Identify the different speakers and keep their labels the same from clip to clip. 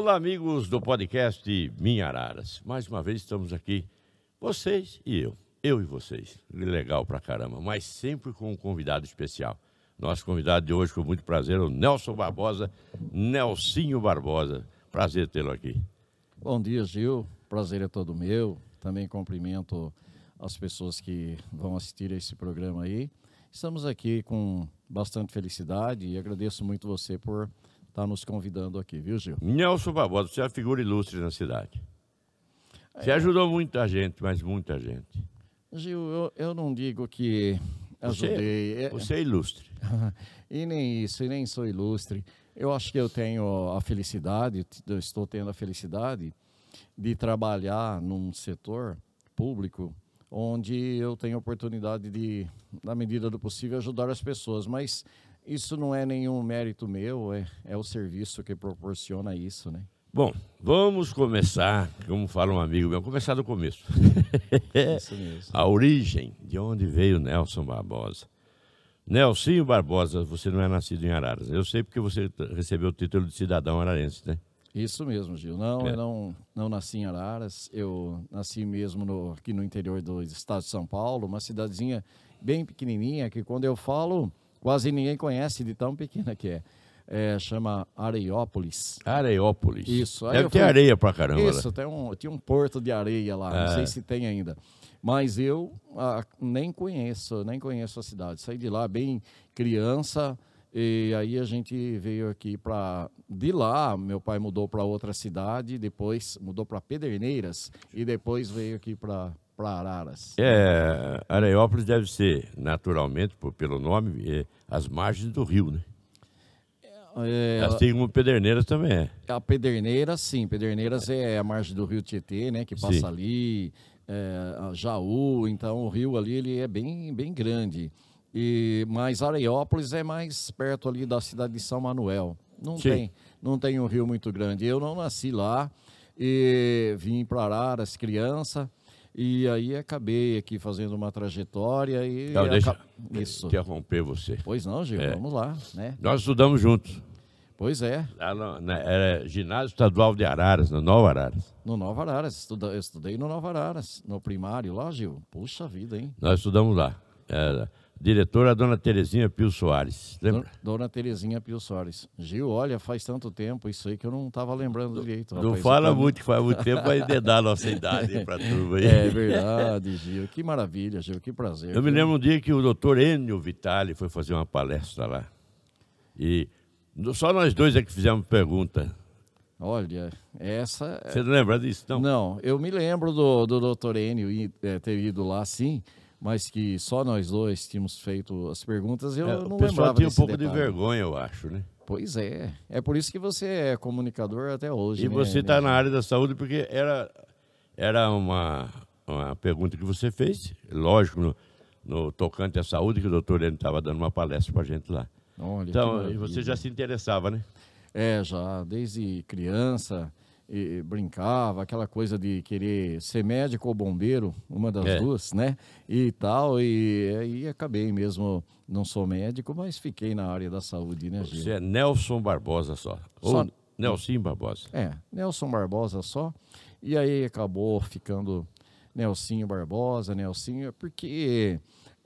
Speaker 1: Olá, amigos do podcast Minha Araras. Mais uma vez estamos aqui, vocês e eu. Eu e vocês. Legal pra caramba, mas sempre com um convidado especial. Nosso convidado de hoje, com muito prazer, é o Nelson Barbosa, Nelsinho Barbosa. Prazer tê-lo aqui.
Speaker 2: Bom dia, Gil. Prazer é todo meu. Também cumprimento as pessoas que vão assistir a esse programa aí. Estamos aqui com bastante felicidade e agradeço muito você por estar nos convidando aqui, viu, Gil?
Speaker 1: Nelson Barbosa, você é uma figura ilustre na cidade. Você
Speaker 2: É.
Speaker 1: ajudou muita gente, mas muita gente.
Speaker 2: Gil, eu, eu não digo que
Speaker 1: Você-
Speaker 2: ajudei. é-
Speaker 1: Você é ilustre.
Speaker 2: e nem isso, e nem sou ilustre. Eu acho que eu tenho a felicidade, eu estou tendo a felicidade de trabalhar num setor público onde eu tenho oportunidade de, na medida do possível, ajudar as pessoas. Mas isso não é nenhum mérito meu, é, é o serviço que proporciona isso, né?
Speaker 1: Bom, vamos começar, como fala um amigo meu, começar do começo.
Speaker 2: Isso mesmo.
Speaker 1: A origem, de onde veio Nelson Barbosa. Nelsinho Barbosa, você não é nascido em Araras. Eu sei porque você recebeu o título de cidadão ararense, né?
Speaker 2: Isso mesmo, Gil. Não,
Speaker 1: É.
Speaker 2: eu não, não nasci em Araras, eu nasci mesmo no- aqui no interior do estado de São Paulo, uma cidadezinha bem pequenininha, que quando eu falo, quase ninguém conhece de tão pequena que é. É, chama Areiópolis.
Speaker 1: Areópolis.
Speaker 2: Isso, aí
Speaker 1: Deve ter
Speaker 2: fui-
Speaker 1: areia pra caramba.
Speaker 2: Isso,
Speaker 1: lá.
Speaker 2: tem um, tinha um porto de areia lá, não
Speaker 1: É.
Speaker 2: sei se tem ainda. Mas eu ah, nem conheço, nem conheço a cidade. Saí de lá bem criança e aí a gente veio aqui para de lá, meu pai mudou para outra cidade, depois mudou para Pederneiras e depois veio aqui para para Araras.
Speaker 1: É, Areópolis deve ser, naturalmente, por- pelo nome, é, as margens do rio, né?
Speaker 2: É,
Speaker 1: Assim como Pederneiras também é.
Speaker 2: A Pederneiras, sim. Pederneiras é a margem do rio Tietê, né? Que passa
Speaker 1: Sim.
Speaker 2: ali, é, Jaú. Então, o rio ali ele é bem, bem grande. E, mas Areiópolis é mais perto ali da cidade de São Manuel. Não
Speaker 1: Sim.
Speaker 2: tem, não tem um rio muito grande. Eu não nasci lá e vim para Araras criança. E aí acabei aqui fazendo uma trajetória e...
Speaker 1: Então, deixa
Speaker 2: aca- Isso.
Speaker 1: interromper você.
Speaker 2: Pois não, Gil,
Speaker 1: É.
Speaker 2: vamos lá, né?
Speaker 1: Nós estudamos juntos.
Speaker 2: Pois é.
Speaker 1: Lá no- na- era Ginásio Estadual de Araras, na Nova Araras.
Speaker 2: No Nova Araras, estuda, eu estudei no Nova Araras, no primário lá, Gil. Puxa vida, hein?
Speaker 1: Nós estudamos lá. Era diretora a dona Terezinha Pio Soares. Lembra?
Speaker 2: Dona, Terezinha Pio Soares. Gil, olha, faz tanto tempo isso aí que eu não estava lembrando direito.
Speaker 1: Não fala muito que faz muito tempo, vai dedar a nossa idade aí pra turma aí.
Speaker 2: É verdade, Gil. Que maravilha, Gil. Que prazer.
Speaker 1: Eu me lembro um dia que o doutor Enio Vitali foi fazer uma palestra lá. E só nós dois é que fizemos pergunta.
Speaker 2: Olha, essa...
Speaker 1: Você não lembra disso, não?
Speaker 2: Não, eu me lembro do, do doutor Enio é, ter ido lá, sim, mas que só nós dois tínhamos feito as perguntas, eu
Speaker 1: É,
Speaker 2: não
Speaker 1: o pessoal
Speaker 2: lembrava
Speaker 1: tinha um pouco de
Speaker 2: detalhe.
Speaker 1: vergonha, eu acho, né?
Speaker 2: Pois é. É por isso que você é comunicador até hoje,
Speaker 1: E
Speaker 2: né,
Speaker 1: você está
Speaker 2: né,
Speaker 1: na área da saúde porque era, era uma, uma pergunta que você fez, lógico, no, no tocante à saúde, que o doutor Enio estava dando uma palestra para a gente lá.
Speaker 2: Olha,
Speaker 1: Então, e você já se interessava, né?
Speaker 2: É, já desde criança e, e brincava, aquela coisa de querer ser médico ou bombeiro, uma das
Speaker 1: É.
Speaker 2: duas, né? E tal, e aí acabei mesmo, não sou médico, mas fiquei na área da saúde, né, Gil?
Speaker 1: Você é Nelson Barbosa só. Ou
Speaker 2: Só-
Speaker 1: Nelson Barbosa.
Speaker 2: É, Nelson Barbosa só, e aí acabou ficando Nelsinho Barbosa, Nelsinho, porque...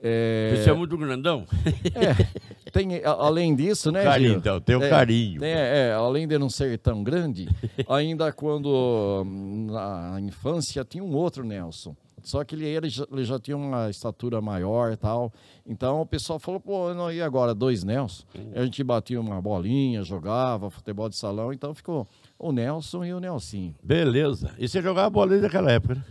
Speaker 2: É,
Speaker 1: Você é muito grandão?
Speaker 2: é, tem, além disso, né,
Speaker 1: carinho,
Speaker 2: Gil?
Speaker 1: então, tem o
Speaker 2: É,
Speaker 1: carinho.
Speaker 2: tem, é, além de não ser tão grande, ainda quando na infância tinha um outro Nelson. Só que ele, ele, já, ele já tinha uma estatura maior e tal. Então o pessoal falou, pô, não, e agora? Dois Nelson? A gente batia uma bolinha, jogava futebol de salão, então ficou o Nelson e o Nelsinho.
Speaker 1: Beleza. E você jogava bola desde aquela época, né?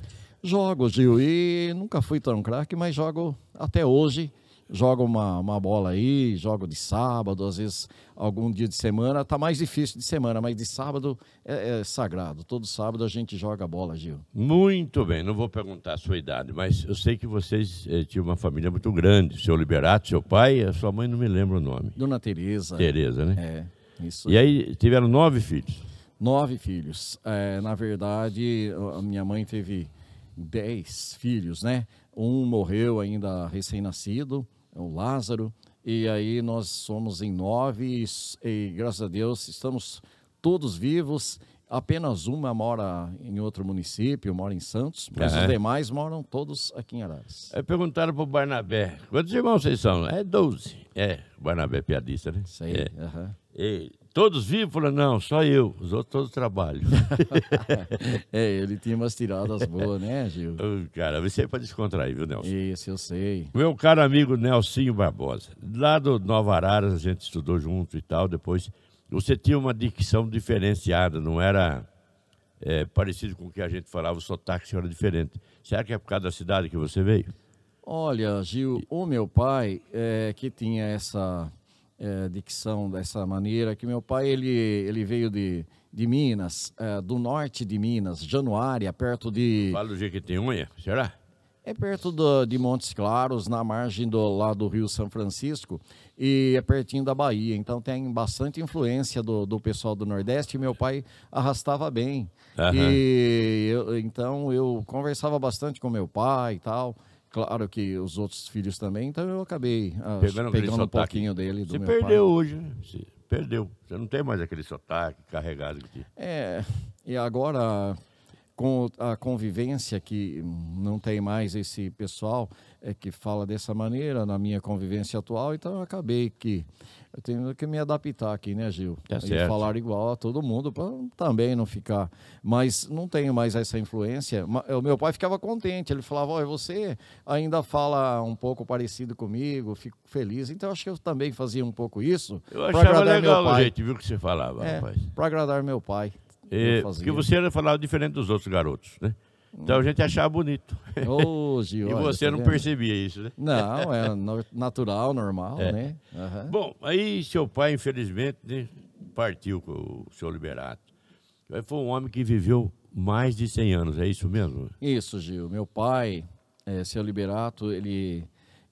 Speaker 2: Jogo, Gil, e nunca fui tão craque, mas jogo até hoje. Jogo uma, uma bola aí, jogo de sábado, às vezes algum dia de semana. Tá mais difícil de semana, mas de sábado é, é sagrado. Todo sábado a gente joga bola, Gil.
Speaker 1: Muito bem, não vou perguntar a sua idade, mas eu sei que vocês eh, tinham uma família muito grande. Seu Liberato, seu pai, a sua mãe não me lembra o nome.
Speaker 2: Dona Tereza.
Speaker 1: Tereza, né?
Speaker 2: É, isso.
Speaker 1: E aí tiveram nove filhos.
Speaker 2: Nove filhos. É, na verdade, a minha mãe teve dez filhos, né? Um morreu ainda recém-nascido, o Lázaro. E aí nós somos em nove e, e, graças a Deus estamos todos vivos. Apenas uma mora em outro município, mora em Santos, mas
Speaker 1: Aham.
Speaker 2: os demais moram todos aqui em Araras.
Speaker 1: Aí perguntaram pro Barnabé, quantos irmãos vocês são? É 12. É, o Barnabé é piadista, né?
Speaker 2: Sei.
Speaker 1: É.
Speaker 2: aham.
Speaker 1: E todos vivos? Falou, não, só eu. Os outros todos trabalham.
Speaker 2: É, ele tinha umas tiradas boas, né, Gil?
Speaker 1: Cara, você é pra descontrair, viu, Nelson?
Speaker 2: Isso, eu sei.
Speaker 1: Meu caro amigo Nelsinho Barbosa, lá do Nova Araras a gente estudou junto e tal, depois você tinha uma dicção diferenciada, não era é, parecido com o que a gente falava, o sotaque era diferente. Será que é por causa da cidade que você veio?
Speaker 2: Olha, Gil, o meu pai, é, que tinha essa é, dicção dessa maneira, que meu pai, ele, ele veio de, de Minas, é, do norte de Minas, Januária, perto de...
Speaker 1: Fala do Jequitinhonha, será?
Speaker 2: É perto do- de Montes Claros, na margem do, lá do Rio São Francisco, e é pertinho da Bahia. Então tem bastante influência do, do pessoal do Nordeste e meu pai arrastava bem.
Speaker 1: Aham.
Speaker 2: E eu- então eu conversava bastante com meu pai e tal. Claro que os outros filhos também, então eu acabei ah,
Speaker 1: Pegando
Speaker 2: pegando um
Speaker 1: sotaque.
Speaker 2: pouquinho dele do
Speaker 1: Você
Speaker 2: meu
Speaker 1: perdeu
Speaker 2: pai.
Speaker 1: hoje, né? Você perdeu. Você não tem mais aquele sotaque carregado tinha.
Speaker 2: É, e agora com a convivência que não tem mais esse pessoal é, que fala dessa maneira na minha convivência atual, então eu acabei que eu tenho que me adaptar aqui, né, Gil?
Speaker 1: Tá
Speaker 2: e falar igual a todo mundo para também não ficar. Mas não tenho mais essa influência. O meu pai ficava contente, ele falava: Olha, você ainda fala um pouco parecido comigo, fico feliz. Então acho que eu também fazia um pouco isso.
Speaker 1: Eu achava
Speaker 2: agradar
Speaker 1: legal o
Speaker 2: pai.
Speaker 1: jeito, viu, que você falava,
Speaker 2: É,
Speaker 1: rapaz.
Speaker 2: para agradar meu pai.
Speaker 1: É, porque
Speaker 2: fazia.
Speaker 1: você era falava diferente dos outros garotos, né? Então a gente achava bonito.
Speaker 2: Ô, Gil,
Speaker 1: E você não
Speaker 2: vendo?
Speaker 1: percebia isso, né?
Speaker 2: Não, é natural, normal,
Speaker 1: É.
Speaker 2: né? Aham.
Speaker 1: Bom, aí seu pai, infelizmente, né, partiu com o seu Liberato. Foi um homem que viveu mais de 100 anos, é isso mesmo?
Speaker 2: Isso, Gil. Meu pai, é, seu Liberato, ele,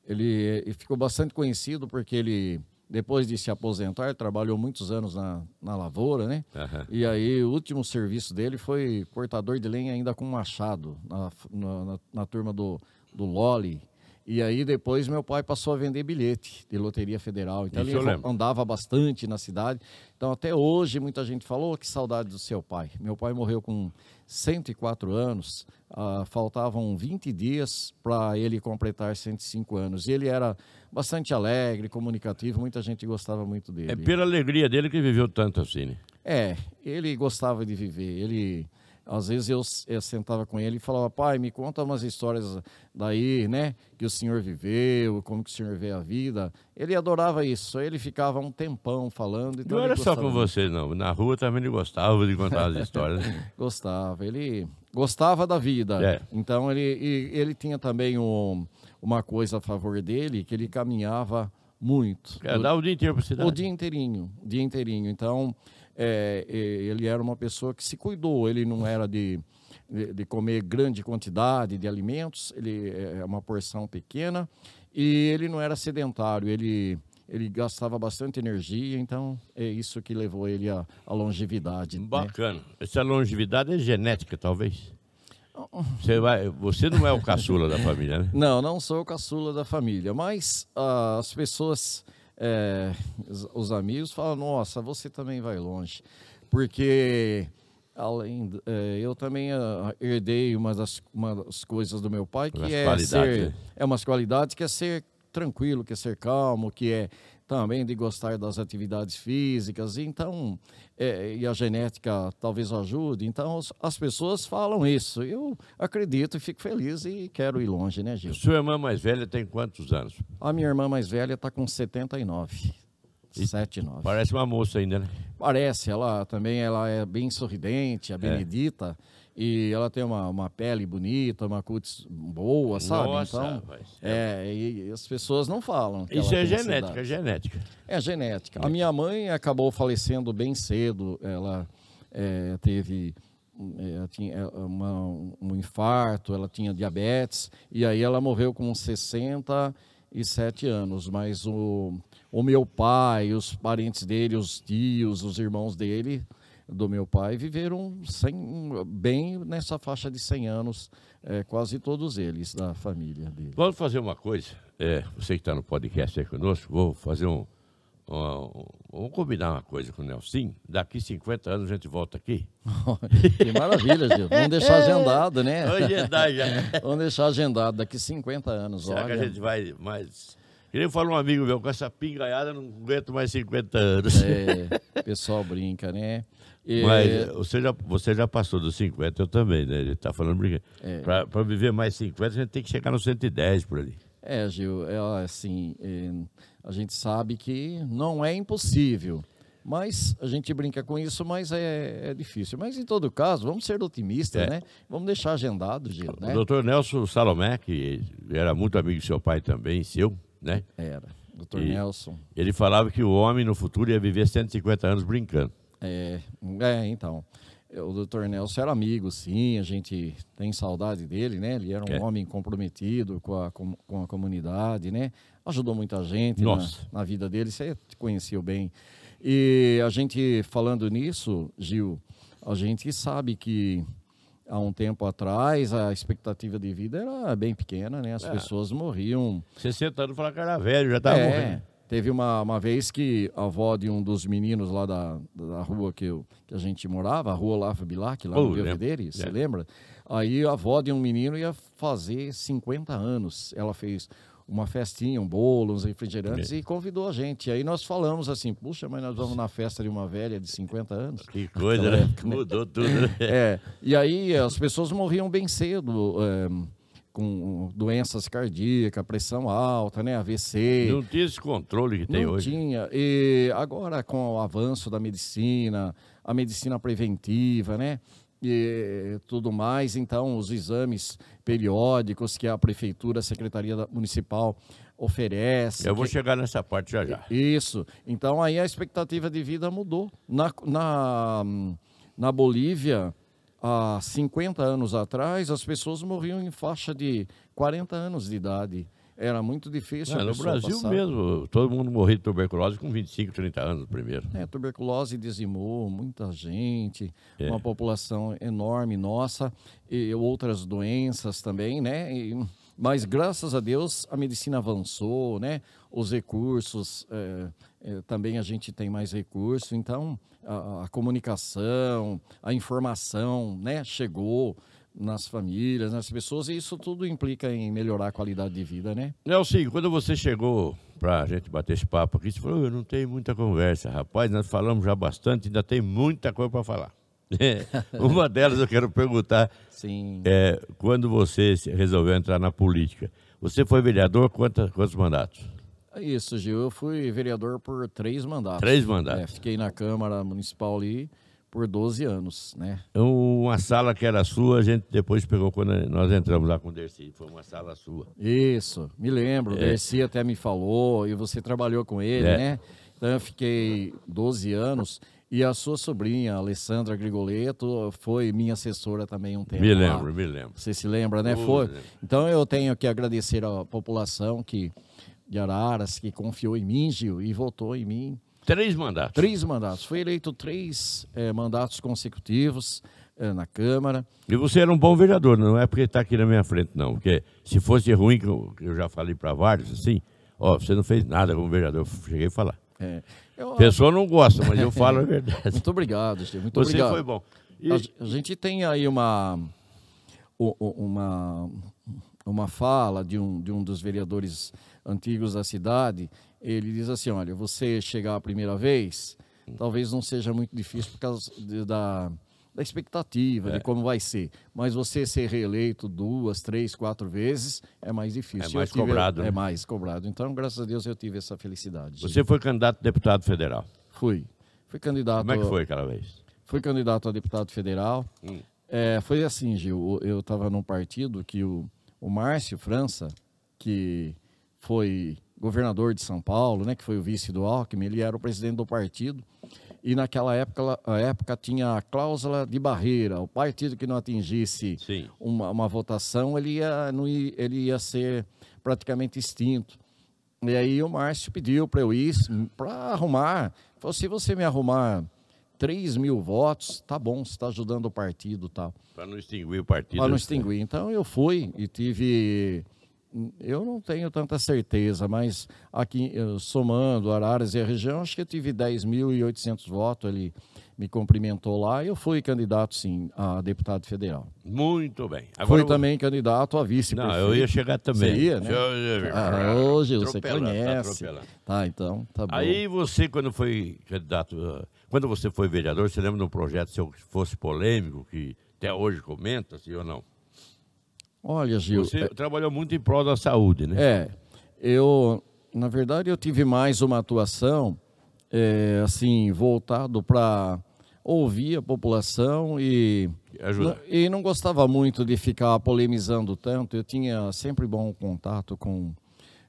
Speaker 2: ele, ele ficou bastante conhecido porque ele, depois de se aposentar, trabalhou muitos anos na, na lavoura, né?
Speaker 1: Aham.
Speaker 2: E aí, o último serviço dele foi cortador de lenha ainda com machado, na, na, na- na turma do, do Loli. E aí, depois, meu pai passou a vender bilhete de Loteria Federal. Então,
Speaker 1: Isso
Speaker 2: ele andava bastante na cidade. Então, até hoje, muita gente falou "Oh, que saudade do seu pai. Meu pai morreu com 104 anos. ah, faltavam 20 dias para ele completar 105 anos. E ele era bastante alegre, comunicativo. Muita gente gostava muito dele.
Speaker 1: É pela alegria dele que viveu tanto assim, né?
Speaker 2: É, ele gostava de viver. Ele, às vezes eu, eu sentava com ele e falava, pai, me conta umas histórias daí, né, que o senhor viveu, como que o senhor vê a vida. Ele adorava isso. Ele ficava um tempão falando. Então
Speaker 1: Não era só com você, não. Na rua também ele gostava de contar as histórias. né?
Speaker 2: Gostava. Ele gostava da vida.
Speaker 1: É.
Speaker 2: Então ele, ele tinha também um, uma coisa a favor dele, que ele caminhava muito.
Speaker 1: Quer dar o dia inteiro pra cidade.
Speaker 2: O dia inteirinho, dia inteirinho. Então, é, é, ele era uma pessoa que se cuidou. Ele não era de, de, de comer grande quantidade de alimentos. Ele é uma porção pequena e ele não era sedentário. Ele ele gastava bastante energia. Então, é isso que levou ele à, à longevidade. né?
Speaker 1: Bacana. Essa longevidade é genética, talvez. Você, vai, você não é o caçula da família, né?
Speaker 2: Não, não sou o caçula da família, mas ah, as pessoas, é, os, os amigos falam, nossa, você também vai longe, porque além, é, eu também ah, herdei uma das, uma das coisas do meu pai, que é ser,
Speaker 1: né?
Speaker 2: é umas qualidades que é ser tranquilo, que é ser calmo, que é também de gostar das atividades físicas, então, é, e a genética talvez ajude, então as, as pessoas falam isso, eu acredito e fico feliz e quero ir longe, né, Gil?
Speaker 1: Sua irmã mais velha tem quantos anos?
Speaker 2: A minha irmã mais velha está com 79. 79.
Speaker 1: Parece uma moça ainda, né?
Speaker 2: Parece, ela também ela é bem sorridente, a Benedita, e ela tem uma, uma pele bonita, uma cutis boa, sabe?
Speaker 1: Nossa,
Speaker 2: então,
Speaker 1: rapaz.
Speaker 2: é, e, e as pessoas não falam. que
Speaker 1: Isso
Speaker 2: ela
Speaker 1: é genética, é genética.
Speaker 2: É genética. A minha mãe acabou falecendo bem cedo. Ela eh, teve eh, tinha eh, uma- um infarto, ela tinha diabetes, e aí ela morreu com 67 anos. Mas o, o meu pai, os parentes dele, os tios, os irmãos dele, do meu pai, viveram bem nessa faixa de 100 anos, eh, quase todos eles da família dele.
Speaker 1: Vamos fazer uma coisa. É, você que está no podcast aí conosco, vou fazer um, vamos combinar uma coisa com o Nelson. Daqui 50 anos a gente volta aqui.
Speaker 2: que maravilha, Gil. Vamos deixar agendado, né?
Speaker 1: Hoje é já.
Speaker 2: vamos deixar agendado daqui 50 anos.
Speaker 1: Será
Speaker 2: olha.
Speaker 1: que a gente vai mais. Queria falar um amigo meu, com essa pingaiada não aguento mais 50 anos.
Speaker 2: É, o pessoal brinca, né?
Speaker 1: E... Mas você já, você já passou dos 50, eu também, né? Ele está falando brincando. É. Para viver mais 50, a gente tem que chegar no 110 por ali.
Speaker 2: É, Gil, é assim, é, a gente sabe que não é impossível, mas a gente brinca com isso, mas é, é difícil. Mas em todo caso, vamos ser otimistas, é. né? Vamos deixar agendado, Gil.
Speaker 1: O
Speaker 2: né?
Speaker 1: doutor Nelson Salomé, que era muito amigo do seu pai também, seu, né?
Speaker 2: Era, doutor Nelson.
Speaker 1: Ele falava que o homem no futuro ia viver 150 anos brincando.
Speaker 2: É, é então. O doutor Nelson era amigo, sim, a gente tem saudade dele, né? Ele era um é. homem comprometido com a, com, com, a comunidade, né? Ajudou muita gente na, na, vida dele, você conheceu bem. E a gente, falando nisso, Gil, a gente sabe que há um tempo atrás a expectativa de vida era bem pequena, né? As é. pessoas morriam...
Speaker 1: 60 anos falar que era velho, já estava é. morrendo.
Speaker 2: Teve uma, uma vez que a avó de um dos meninos lá da, da rua que, eu, que a gente morava, a rua Olavo Bilac, lá oh, no Belvedere, você lembra? Aí a avó de um menino ia fazer 50 anos. Ela fez uma festinha, um bolo, uns refrigerantes e convidou a gente. Aí nós falamos assim, puxa, mas nós vamos na festa de uma velha de 50 anos.
Speaker 1: Que coisa, né? Época, né? Mudou tudo. Né?
Speaker 2: É, e aí as pessoas morriam bem cedo. É, com doenças cardíacas, pressão alta, né, AVC.
Speaker 1: Não tinha esse controle que tem
Speaker 2: não
Speaker 1: hoje.
Speaker 2: Não tinha. E agora com o avanço da medicina, a medicina preventiva, né, e tudo mais, então os exames periódicos que a prefeitura, a secretaria municipal oferece.
Speaker 1: Eu vou
Speaker 2: que...
Speaker 1: chegar nessa parte já já.
Speaker 2: Isso. Então aí a expectativa de vida mudou. Na, na, na Bolívia há 50 anos atrás, as pessoas morriam em faixa de 40 anos de idade. Era muito difícil.
Speaker 1: É, no Brasil passar. mesmo, todo mundo morria de tuberculose com 25, 30 anos primeiro.
Speaker 2: É, tuberculose dizimou muita gente, é. uma população enorme nossa, e outras doenças também, né? E, mas graças a Deus a medicina avançou, né? Os recursos, é, é, também a gente tem mais recursos, então a, a, comunicação, a informação, né? Chegou nas famílias, nas pessoas, e isso tudo implica em melhorar a qualidade de vida, né?
Speaker 1: Nelson, quando você chegou para a gente bater esse papo aqui, você falou, eu não tenho muita conversa. Rapaz, nós falamos já bastante, ainda tem muita coisa para falar. Uma delas eu quero perguntar,
Speaker 2: Sim.
Speaker 1: É, quando você resolveu entrar na política, você foi vereador quantos, quantos mandatos?
Speaker 2: Isso, Gil, eu fui vereador por três mandatos.
Speaker 1: Três mandatos? É,
Speaker 2: fiquei na Câmara Municipal ali por 12 anos, né?
Speaker 1: Então, uma sala que era sua, a gente depois pegou quando nós entramos lá com o Dercy, foi uma sala sua.
Speaker 2: Isso, me lembro, é. o Dercy até me falou, e você trabalhou com ele, é. né? Então eu fiquei 12 anos, e a sua sobrinha, Alessandra Grigoleto, foi minha assessora também um tempo
Speaker 1: Me lembro, lá. me lembro.
Speaker 2: Você se lembra, né? Uh, foi. Então eu tenho que agradecer à população que, de Araras, que confiou em mim, Gil, e votou em mim
Speaker 1: Três mandatos.
Speaker 2: Três mandatos. Foi eleito três é, mandatos consecutivos é, na Câmara.
Speaker 1: E você era um bom vereador, não é porque está aqui na minha frente, não. Porque se fosse ruim, que eu, eu já falei para vários, assim, ó, você não fez nada como vereador. Eu cheguei a falar. É. Eu, Pessoa não gosta, mas eu falo a verdade.
Speaker 2: Muito obrigado, Steve. Muito
Speaker 1: você
Speaker 2: obrigado.
Speaker 1: foi bom.
Speaker 2: E... A, a, gente tem aí uma, uma, uma fala de um, de um dos vereadores antigos da cidade, ele diz assim, olha, você chegar a primeira vez, talvez não seja muito difícil por causa de, da, da expectativa é. de como vai ser. Mas você ser reeleito duas, três, quatro vezes é mais difícil.
Speaker 1: É mais tive, cobrado.
Speaker 2: É né? mais cobrado. Então, graças a Deus, eu tive essa felicidade.
Speaker 1: Você foi candidato a deputado federal?
Speaker 2: Fui. Fui candidato.
Speaker 1: Como é que foi aquela vez?
Speaker 2: Fui candidato a deputado federal. Hum. É, foi assim, Gil. Eu estava num partido que o, o Márcio França, que foi governador de São Paulo, né, que foi o vice do Alckmin, ele era o presidente do partido. E naquela época, a época tinha a cláusula de barreira. O partido que não atingisse uma, uma, votação, ele ia, não ia, ele ia ser praticamente extinto. E aí o Márcio pediu para eu ir para arrumar. Falou, se você me arrumar 3 mil votos, tá bom, você está ajudando o partido tal.
Speaker 1: Para não extinguir o partido.
Speaker 2: Para não extinguir. Então eu fui e tive eu não tenho tanta certeza, mas aqui, somando Araras e a região, acho que eu tive 10.800 votos. Ele me cumprimentou lá e eu fui candidato, sim, a deputado federal.
Speaker 1: Muito bem.
Speaker 2: Agora fui eu... também candidato a vice
Speaker 1: Não, eu ia chegar também.
Speaker 2: Você ia, né? Ah, hoje você tá conhece.
Speaker 1: Tá,
Speaker 2: tá, então, tá bom.
Speaker 1: Aí você, quando foi candidato, quando você foi vereador, você lembra de um projeto que fosse polêmico, que até hoje comenta, sim ou não?
Speaker 2: Olha, Gil.
Speaker 1: Você é... trabalhou muito em prol da saúde, né?
Speaker 2: É. Eu, na verdade, eu tive mais uma atuação, é, assim, voltado para ouvir a população e
Speaker 1: não,
Speaker 2: e não gostava muito de ficar polemizando tanto. Eu tinha sempre bom contato com,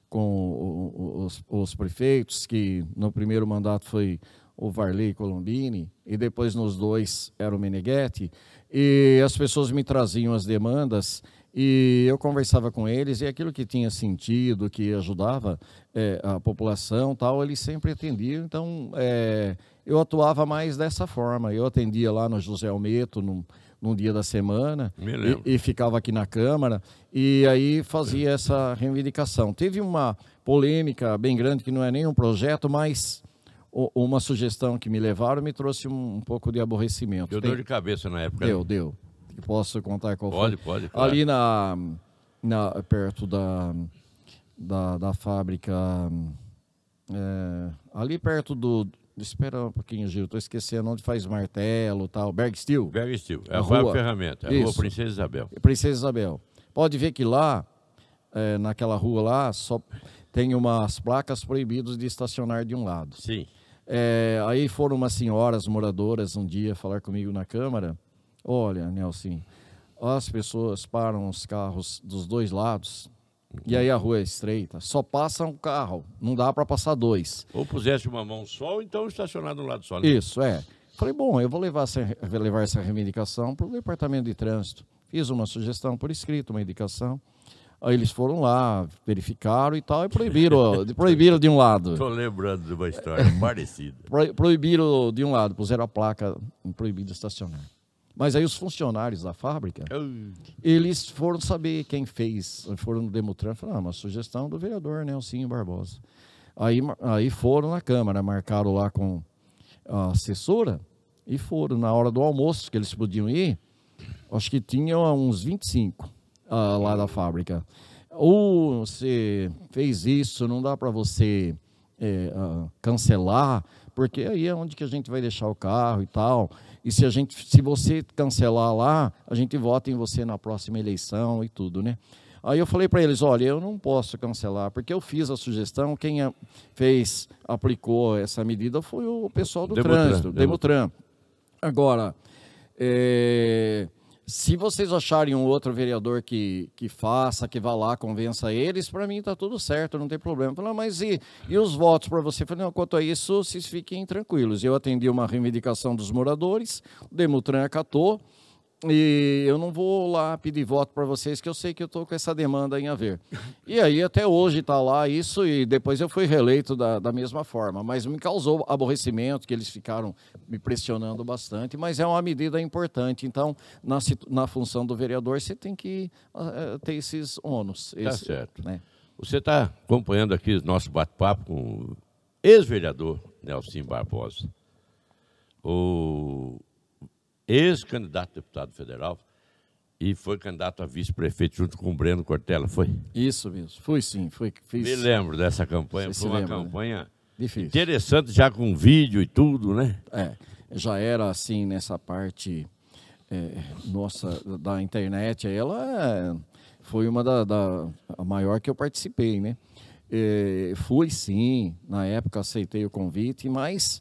Speaker 2: com os, os prefeitos, que no primeiro mandato foi o Varley Colombini, e depois nos dois era o Meneghetti, e as pessoas me traziam as demandas e eu conversava com eles e aquilo que tinha sentido, que ajudava é, a população, tal, eles sempre atendiam. Então, é, eu atuava mais dessa forma. Eu atendia lá no José Almeto, num, num dia da semana, e, e, ficava aqui na Câmara, e aí fazia essa reivindicação. Teve uma polêmica bem grande, que não é nem um projeto, mas uma sugestão que me levaram me trouxe um, um pouco de aborrecimento.
Speaker 1: Deu Tem... dor de cabeça na época.
Speaker 2: Deu, né? deu. Posso contar qual
Speaker 1: pode,
Speaker 2: foi?
Speaker 1: Pode, pode.
Speaker 2: Ali na, na, perto da, da, da fábrica, é, ali perto do... Espera um pouquinho, Gil, estou esquecendo onde faz martelo tal. Berg Steel.
Speaker 1: Berg Steel, é a, a rua ferramenta, é a rua Princesa Isabel.
Speaker 2: Princesa Isabel. Pode ver que lá, é, naquela rua lá, só tem umas placas proibidas de estacionar de um lado.
Speaker 1: Sim.
Speaker 2: É, aí foram umas senhoras moradoras um dia falar comigo na Câmara Olha, Nelson, as pessoas param os carros dos dois lados e aí a rua é estreita, só passa um carro, não dá para passar dois.
Speaker 1: Ou pusesse uma mão só, ou então estacionado no lado só. Né?
Speaker 2: Isso, é. Falei, bom, eu vou levar essa, levar essa reivindicação para o departamento de trânsito. Fiz uma sugestão por escrito, uma indicação. Aí eles foram lá, verificaram e tal, e proibiram, proibiram de um lado.
Speaker 1: Estou lembrando de uma história parecida.
Speaker 2: Proibiram de um lado, puseram a placa proibido estacionar. Mas aí os funcionários da fábrica, eles foram saber quem fez, foram no Demutran, falaram, ah, uma sugestão do vereador Nelsinho Barbosa. Aí, aí foram na Câmara, marcaram lá com a assessora e foram na hora do almoço, que eles podiam ir, acho que tinham uns 25 uh, ah, lá da fábrica. Ou você fez isso, não dá para você é, uh, cancelar, porque aí é onde que a gente vai deixar o carro e tal. E se a gente, se você cancelar lá, a gente vota em você na próxima eleição e tudo, né? Aí eu falei para eles, olha, eu não posso cancelar, porque eu fiz a sugestão, quem fez, aplicou essa medida foi o pessoal do Demutran, trânsito, Demutran. Demutran. Agora, é, se vocês acharem um outro vereador que, que faça, que vá lá, convença eles, para mim está tudo certo, não tem problema. Falei, mas e, e os votos para você? Falei, não, quanto a isso, vocês fiquem tranquilos. Eu atendi uma reivindicação dos moradores, o Demutran acatou, e eu não vou lá pedir voto para vocês, que eu sei que eu estou com essa demanda em haver. E aí, até hoje está lá isso, e depois eu fui reeleito da, da mesma forma. Mas me causou aborrecimento, que eles ficaram me pressionando bastante, mas é uma medida importante. Então, na, na função do vereador, você tem que uh, ter esses ônus.
Speaker 1: Está certo. Né? Você está acompanhando aqui nosso bate-papo com o ex-vereador Nelson Barbosa. O ex-candidato a deputado federal e foi candidato a vice-prefeito junto com o Breno Cortella, foi?
Speaker 2: Isso mesmo, fui sim. Foi, fiz...
Speaker 1: Me lembro dessa campanha, Você foi uma lembra, né? campanha né?
Speaker 2: Difícil.
Speaker 1: interessante, já com vídeo e tudo, né?
Speaker 2: É, já era assim nessa parte é, nossa da internet, ela foi uma da, da a maior que eu participei, né? É, fui sim, na época aceitei o convite, mas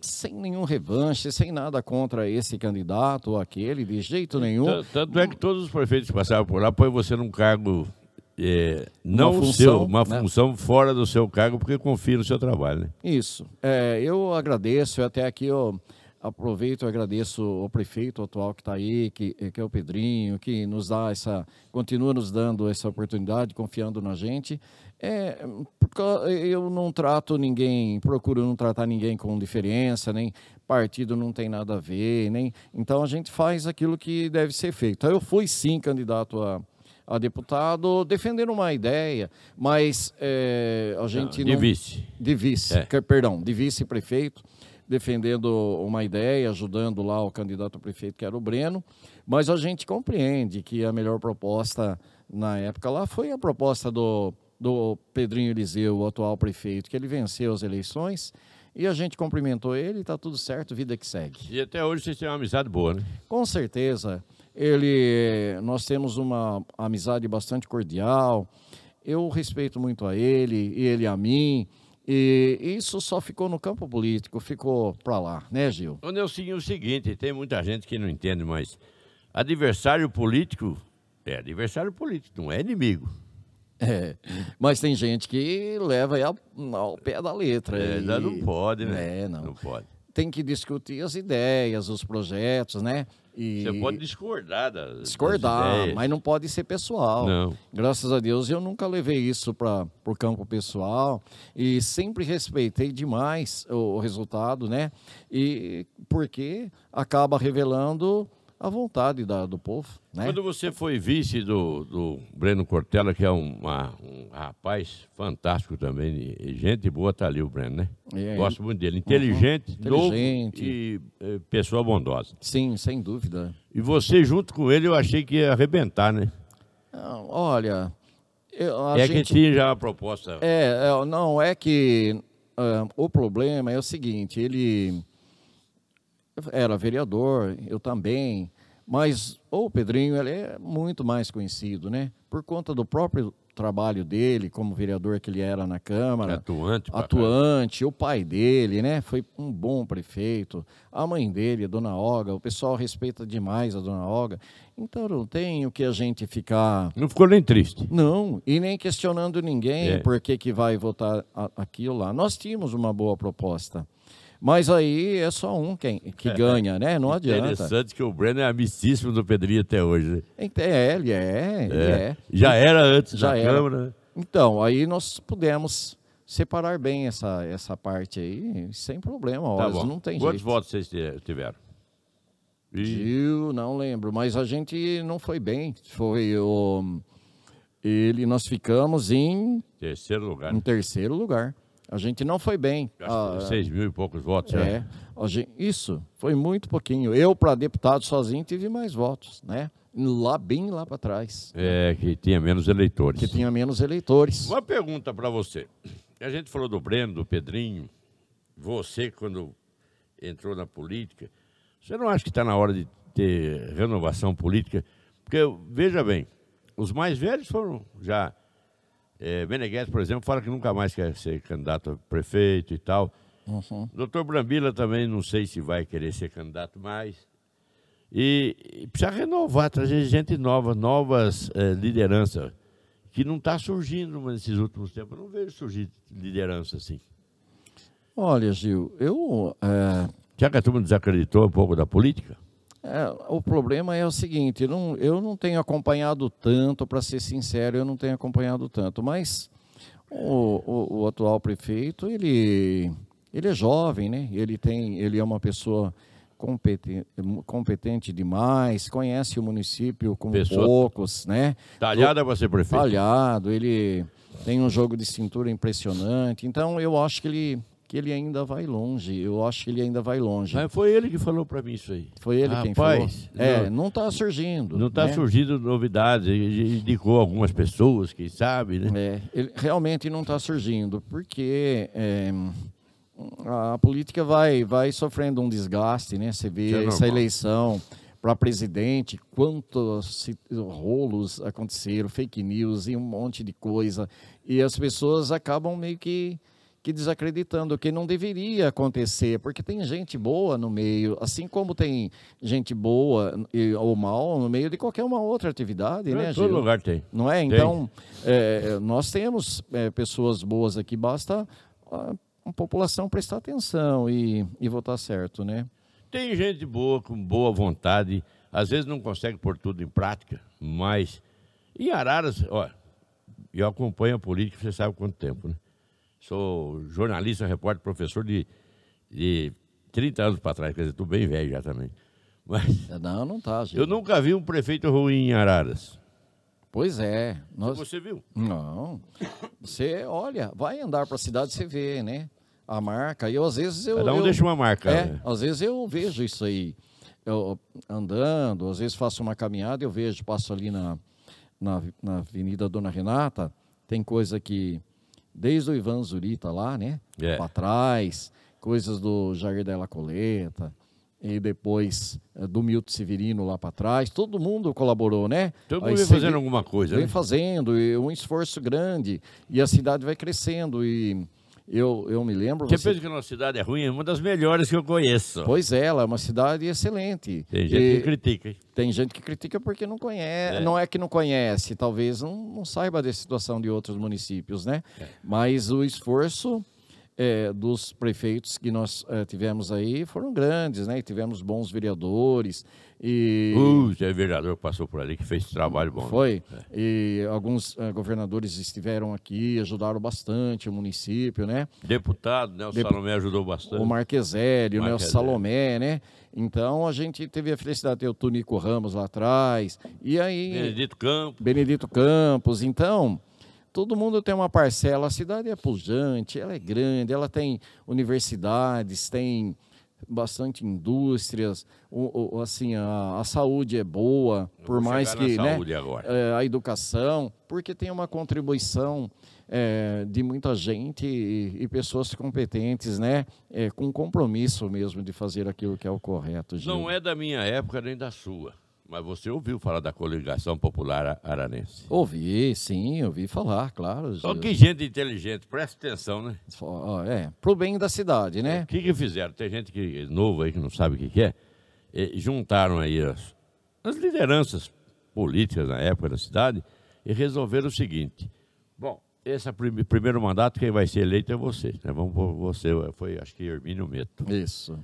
Speaker 2: sem nenhum revanche, sem nada contra esse candidato ou aquele, de jeito nenhum.
Speaker 1: Tanto é que todos os prefeitos que passaram por lá põem você num cargo é, não uma função, seu, uma né? função fora do seu cargo, porque confia no seu trabalho. Né?
Speaker 2: Isso. É, eu agradeço, até aqui eu aproveito e agradeço ao prefeito atual que está aí, que, que é o Pedrinho, que nos dá essa, continua nos dando essa oportunidade, confiando na gente. É, porque eu não trato ninguém, procuro não tratar ninguém com diferença, nem partido não tem nada a ver, nem. Então a gente faz aquilo que deve ser feito. Eu fui sim candidato a, a deputado defendendo uma ideia, mas é, a gente
Speaker 1: não, de
Speaker 2: não...
Speaker 1: vice.
Speaker 2: De vice,
Speaker 1: É.
Speaker 2: perdão, de vice-prefeito, defendendo uma ideia, ajudando lá o candidato a prefeito, que era o Breno, mas a gente compreende que a melhor proposta na época lá foi a proposta do, do Pedrinho Eliseu, o atual prefeito, que ele venceu as eleições, e a gente cumprimentou ele, está tudo certo, vida que segue.
Speaker 1: E até hoje vocês têm uma amizade boa, né?
Speaker 2: Com certeza. Ele, nós temos uma amizade bastante cordial. Eu respeito muito a ele e ele a mim. E isso só ficou no campo político, ficou para lá, né, Gil?
Speaker 1: O Nelsinho, o seguinte, tem muita gente que não entende, mas adversário político é adversário político, não é inimigo.
Speaker 2: É. Mas tem gente que leva ao, ao pé da letra.
Speaker 1: É,
Speaker 2: e-
Speaker 1: não pode, né?
Speaker 2: É, não.
Speaker 1: Não pode.
Speaker 2: Tem que discutir as ideias, os projetos, né? E
Speaker 1: Você pode discordar das, das
Speaker 2: discordar,
Speaker 1: ideias.
Speaker 2: mas não pode ser pessoal.
Speaker 1: Não.
Speaker 2: Graças a Deus eu nunca levei isso para o campo pessoal e sempre respeitei demais o, o resultado, né? E porque acaba revelando a vontade da- do povo, né?
Speaker 1: Quando você foi vice do, do Breno Cortella, que é uma- um rapaz fantástico também, gente boa, tá ali o Breno, né?
Speaker 2: É,
Speaker 1: Gosto muito dele. Inteligente, novo
Speaker 2: Inteligente.
Speaker 1: e eh, pessoa bondosa.
Speaker 2: Sim, sem dúvida.
Speaker 1: E você, junto com ele, eu achei que ia arrebentar, né?
Speaker 2: Ah, Olha, eu- a
Speaker 1: é
Speaker 2: gente...
Speaker 1: que tinha já uma proposta.
Speaker 2: É, é, não, é que ah, o problema é o seguinte, ele era vereador, eu também, mas o Pedrinho ele é muito mais conhecido, né? Por conta do próprio trabalho dele como vereador que ele era na Câmara.
Speaker 1: atuante.
Speaker 2: Atuante, o pai dele, né? Foi um bom prefeito. A mãe dele, a dona Olga, o pessoal respeita demais a dona Olga. Então não tem o que a gente ficar.
Speaker 1: Não ficou nem triste.
Speaker 2: não, e nem questionando ninguém
Speaker 1: É.
Speaker 2: por que, que vai votar a- aquilo lá. Nós tínhamos uma boa proposta. Mas aí é só um quem, que ganha, né? Não adianta.
Speaker 1: Interessante que o Breno é amicíssimo do Pedrinho até hoje, né?
Speaker 2: É, ele é, ele é.
Speaker 1: Já era antes
Speaker 2: Já
Speaker 1: da
Speaker 2: era.
Speaker 1: Câmara. né?
Speaker 2: Então, aí nós pudemos separar bem essa, essa parte aí, sem problema.
Speaker 1: Tá bom.
Speaker 2: não tem
Speaker 1: Quantos
Speaker 2: jeito.
Speaker 1: votos vocês ti- tiveram? Ih,
Speaker 2: Gil, não lembro, mas a gente não foi bem. Foi o. Ele, nós ficamos em,
Speaker 1: terceiro lugar.
Speaker 2: em terceiro lugar. A gente não foi bem. Ah,
Speaker 1: seis mil e poucos votos.
Speaker 2: É, gen- isso foi muito pouquinho. Eu, para deputado sozinho, tive mais votos, né? Lá, bem lá para trás,
Speaker 1: É, que tinha menos eleitores.
Speaker 2: que tinha menos eleitores.
Speaker 1: Uma pergunta para você. A gente falou do Breno, do Pedrinho. Você, quando entrou na política, você não acha que está na hora de ter renovação política? Porque, veja bem, os mais velhos foram já. É, Meneghete, por exemplo, fala que nunca mais quer ser candidato a prefeito e tal.
Speaker 2: Uhum.
Speaker 1: Doutor Brambila também não sei se vai querer ser candidato mais. E, e precisa renovar, trazer gente nova, novas eh, lideranças, que não está surgindo nesses últimos tempos. Eu não vejo surgir liderança assim.
Speaker 2: Olha, Gil, eu. é,
Speaker 1: Já que a turma desacreditou um pouco da política?
Speaker 2: É, o problema é o seguinte: eu não, eu não tenho acompanhado tanto, para ser sincero, eu não tenho acompanhado tanto, mas o, o- o atual prefeito, ele, ele é jovem, né? Ele, tem, ele é uma pessoa competente, competente demais, conhece o município como
Speaker 1: Pessoa-
Speaker 2: poucos, né?
Speaker 1: Talhada para ser prefeito?
Speaker 2: falhado, ele tem um jogo de cintura impressionante. Então eu acho que ele que ele ainda vai longe. Eu acho que ele ainda vai longe.
Speaker 1: Mas foi ele que falou para mim isso aí.
Speaker 2: Foi ele quem falou. É,
Speaker 1: não-
Speaker 2: está surgindo.
Speaker 1: Não está
Speaker 2: né?
Speaker 1: surgindo novidades. Ele indicou algumas pessoas, quem sabe, né?
Speaker 2: É, ele realmente não está surgindo, porque é, a política vai, vai sofrendo um desgaste, né? Você vê
Speaker 1: é
Speaker 2: essa eleição para presidente, quantos rolos aconteceram, fake news e um monte de coisa, e as pessoas acabam meio que que desacreditando que não deveria acontecer, porque tem gente boa no meio, assim como tem gente boa e- ou mal no meio de qualquer uma outra atividade, né,
Speaker 1: Em todo
Speaker 2: Gil?
Speaker 1: lugar tem.
Speaker 2: Não é? Então, é, nós temos é, pessoas boas aqui, basta a, a população prestar atenção e, e votar certo, né?
Speaker 1: Tem gente boa, com boa vontade, às vezes não consegue pôr tudo em prática, mas em Araras, olha, eu acompanho a política, você sabe quanto tempo, né? Sou jornalista, repórter, professor de, de 30 anos para trás, quer dizer, estou bem velho já também. Mas
Speaker 2: Não, não tá, gente.
Speaker 1: eu nunca vi um prefeito ruim em Araras.
Speaker 2: Pois é. Nós...
Speaker 1: Você viu?
Speaker 2: Não. Você olha, vai andar para a cidade, você vê, né? A marca. E eu, às vezes eu.
Speaker 1: Cada um
Speaker 2: eu,
Speaker 1: deixa uma marca.
Speaker 2: É,
Speaker 1: né?
Speaker 2: às vezes eu vejo isso aí. Eu andando, às vezes faço uma caminhada, eu vejo, passo ali na, na, na Avenida Dona Renata, tem coisa que. Desde o Ivan Zurita lá, né?
Speaker 1: É.
Speaker 2: Para trás, coisas do Jair Della Coleta, e depois eh, do Milton Severino lá para trás, todo mundo colaborou, né?
Speaker 1: Todo mundo vem fazendo alguma coisa,
Speaker 2: vem
Speaker 1: né?
Speaker 2: fazendo, e um esforço grande, e a cidade vai crescendo, e eu, eu me lembro...
Speaker 1: Quem
Speaker 2: você-
Speaker 1: pensa que a nossa cidade é ruim é uma das melhores que eu conheço.
Speaker 2: Pois é, ela é uma cidade excelente.
Speaker 1: Tem gente
Speaker 2: E
Speaker 1: que critica.
Speaker 2: tem gente que critica porque não conhece,
Speaker 1: É.
Speaker 2: não é que não conhece, talvez não, não saiba da situação de outros municípios, né?
Speaker 1: É.
Speaker 2: Mas o esforço eh, dos prefeitos que nós eh, tivemos aí foram grandes, né? E tivemos bons vereadores e...
Speaker 1: Uh, tem vereador que passou por ali que fez trabalho bom. né?
Speaker 2: Foi. E alguns eh, governadores estiveram aqui, ajudaram bastante o município, né?
Speaker 1: Deputado, né? O
Speaker 2: Depu-
Speaker 1: Salomé ajudou bastante.
Speaker 2: O Marquesério, né? O. Salomé, né? Então a gente teve a felicidade de ter o Tunico Ramos lá atrás. E aí,
Speaker 1: Benedito Campos.
Speaker 2: Benedito Campos. Então, todo mundo tem uma parcela. A cidade é pujante, ela é grande, ela tem universidades, tem bastante indústrias, o, o- assim, a, a saúde é boa,
Speaker 1: Eu
Speaker 2: por mais que, né? é, a educação, porque tem uma contribuição é, de muita gente e, e pessoas competentes, né? É, com compromisso mesmo de fazer aquilo que é o correto. Gil.
Speaker 1: Não é da minha época nem da sua. Mas você ouviu falar da coligação popular aranense.
Speaker 2: Ouvi, sim, ouvi falar, claro.
Speaker 1: Só que gente inteligente, presta atenção, né?
Speaker 2: É, pro bem da cidade, né?
Speaker 1: O que, que fizeram? Tem gente que novo aí que não sabe o que, que é. Eh, juntaram aí as, as lideranças políticas na época da cidade e resolveram o seguinte. Bom, esse é o prime- primeiro mandato, quem vai ser eleito é você. Né? Vamos por você, foi acho que Hermínio Meto.
Speaker 2: Isso.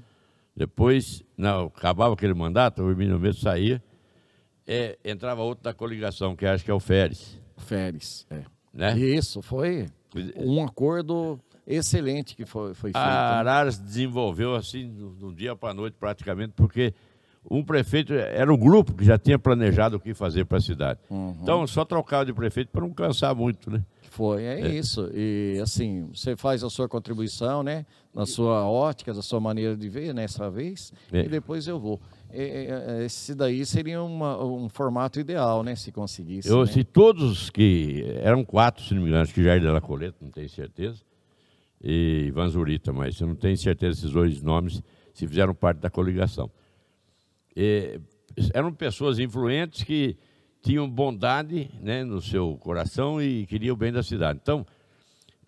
Speaker 1: Depois, não, acabava aquele mandato, o Hermínio Meto saía, eh, entrava outro da coligação, que acho que é o Férez.
Speaker 2: Férez, é.
Speaker 1: Né?
Speaker 2: Isso, foi um acordo excelente que foi, foi feito.
Speaker 1: A Araras desenvolveu assim, do, do dia para a noite, praticamente, porque um prefeito era um grupo que já tinha planejado o que fazer para a cidade.
Speaker 2: Uhum.
Speaker 1: Então, só trocava de prefeito para não cansar muito, né?
Speaker 2: Foi, é, isso. E assim, você faz a sua contribuição, né? Na sua ótica, da sua maneira de ver nessa vez,
Speaker 1: É.
Speaker 2: e depois eu vou. É, é, Esse daí seria uma- um formato ideal, né? Se conseguisse.
Speaker 1: Eu,
Speaker 2: né?
Speaker 1: se todos que. Eram quatro, se não me engano, acho que Jair de la Coleta, não tenho certeza, e Ivan Zurita, mas eu não tenho certeza esses dois nomes se fizeram parte da coligação. E, eram pessoas influentes que tinham bondade né, no seu coração e queriam o bem da cidade. Então,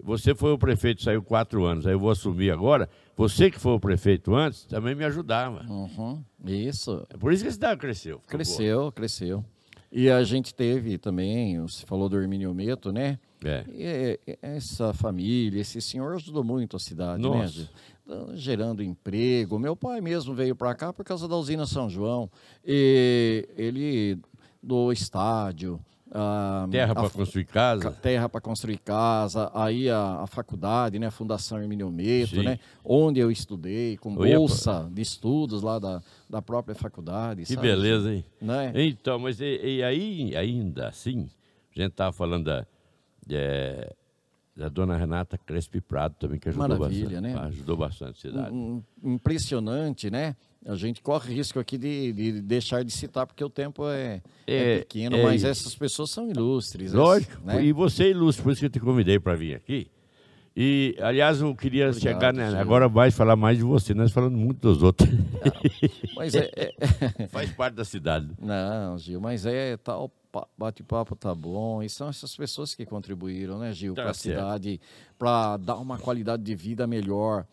Speaker 1: você foi o prefeito, saiu quatro anos, aí eu vou assumir agora. Você que foi o prefeito antes, também me ajudava.
Speaker 2: Uhum, Isso.
Speaker 1: É por isso que a cidade cresceu. ficou boa.
Speaker 2: Cresceu, cresceu. E a gente teve também, você falou do Hermínio Meto, né?
Speaker 1: É.
Speaker 2: E, é, essa família, esse senhor ajudou muito a cidade, né?
Speaker 1: Nossa.
Speaker 2: Então, Gerando emprego. Meu pai mesmo veio para cá por causa da usina São João. E ele doou estádio. Ah,
Speaker 1: Terra para construir
Speaker 2: ca-
Speaker 1: casa.
Speaker 2: terra para construir casa, aí a, a faculdade, né, a Fundação Hermínio Meto,
Speaker 1: Sim.
Speaker 2: né, onde eu estudei, com
Speaker 1: Eu
Speaker 2: bolsa de estudos lá da, da própria faculdade.
Speaker 1: Que
Speaker 2: sabe?
Speaker 1: beleza, hein?
Speaker 2: Né?
Speaker 1: Então, mas e, e aí, ainda assim, a gente estava falando da, é, da dona Renata Crespi Prado também, que ajudou
Speaker 2: Maravilha,
Speaker 1: bastante.
Speaker 2: né?
Speaker 1: Ajudou bastante a cidade.
Speaker 2: Um- um- impressionante, né? A gente corre risco aqui de, de deixar de citar, porque o tempo é, é
Speaker 1: É,
Speaker 2: pequeno,
Speaker 1: é
Speaker 2: mas essas pessoas são ilustres.
Speaker 1: Lógico,
Speaker 2: né?
Speaker 1: e você é ilustre, por isso que eu te convidei para vir aqui. E, aliás, eu queria
Speaker 2: Obrigado,
Speaker 1: chegar né, agora mais falar mais de você, nós falando muito dos outros.
Speaker 2: Mas é, é-
Speaker 1: Faz parte da cidade.
Speaker 2: Não, Gil, mas é tal, pa- bate-papo tá bom. E são essas pessoas que contribuíram, né, Gil,
Speaker 1: Tá
Speaker 2: para a cidade, para dar uma qualidade de vida melhor.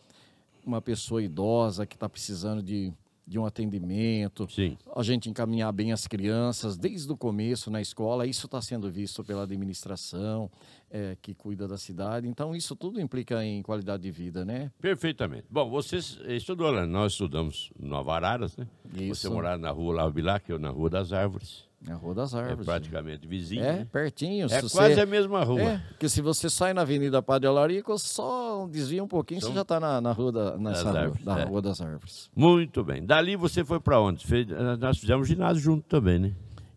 Speaker 2: Uma pessoa idosa que está precisando de, de um atendimento.
Speaker 1: Sim.
Speaker 2: a gente encaminhar bem as crianças desde o começo na escola. Isso está sendo visto pela administração eh, que cuida da cidade. Então, isso tudo implica em qualidade de vida, né?
Speaker 1: Perfeitamente. Bom, você estudou lá, nós estudamos no Nova Araras, né? Você
Speaker 2: Isso.
Speaker 1: morava na rua Lava Bilac, eu na Rua das Árvores.
Speaker 2: Na Rua das
Speaker 1: É
Speaker 2: Árvores.
Speaker 1: praticamente vizinho.
Speaker 2: É,
Speaker 1: né?
Speaker 2: pertinho.
Speaker 1: É
Speaker 2: se
Speaker 1: quase
Speaker 2: você...
Speaker 1: a mesma rua.
Speaker 2: É, porque se você sai na Avenida Padre Alarico, só desvia um pouquinho,
Speaker 1: São-
Speaker 2: você já está na, na rua da, nessa rua,
Speaker 1: Árvores,
Speaker 2: da
Speaker 1: é.
Speaker 2: Rua das Árvores.
Speaker 1: Muito bem. Dali você foi para onde? Fez- nós fizemos ginásio junto também, né?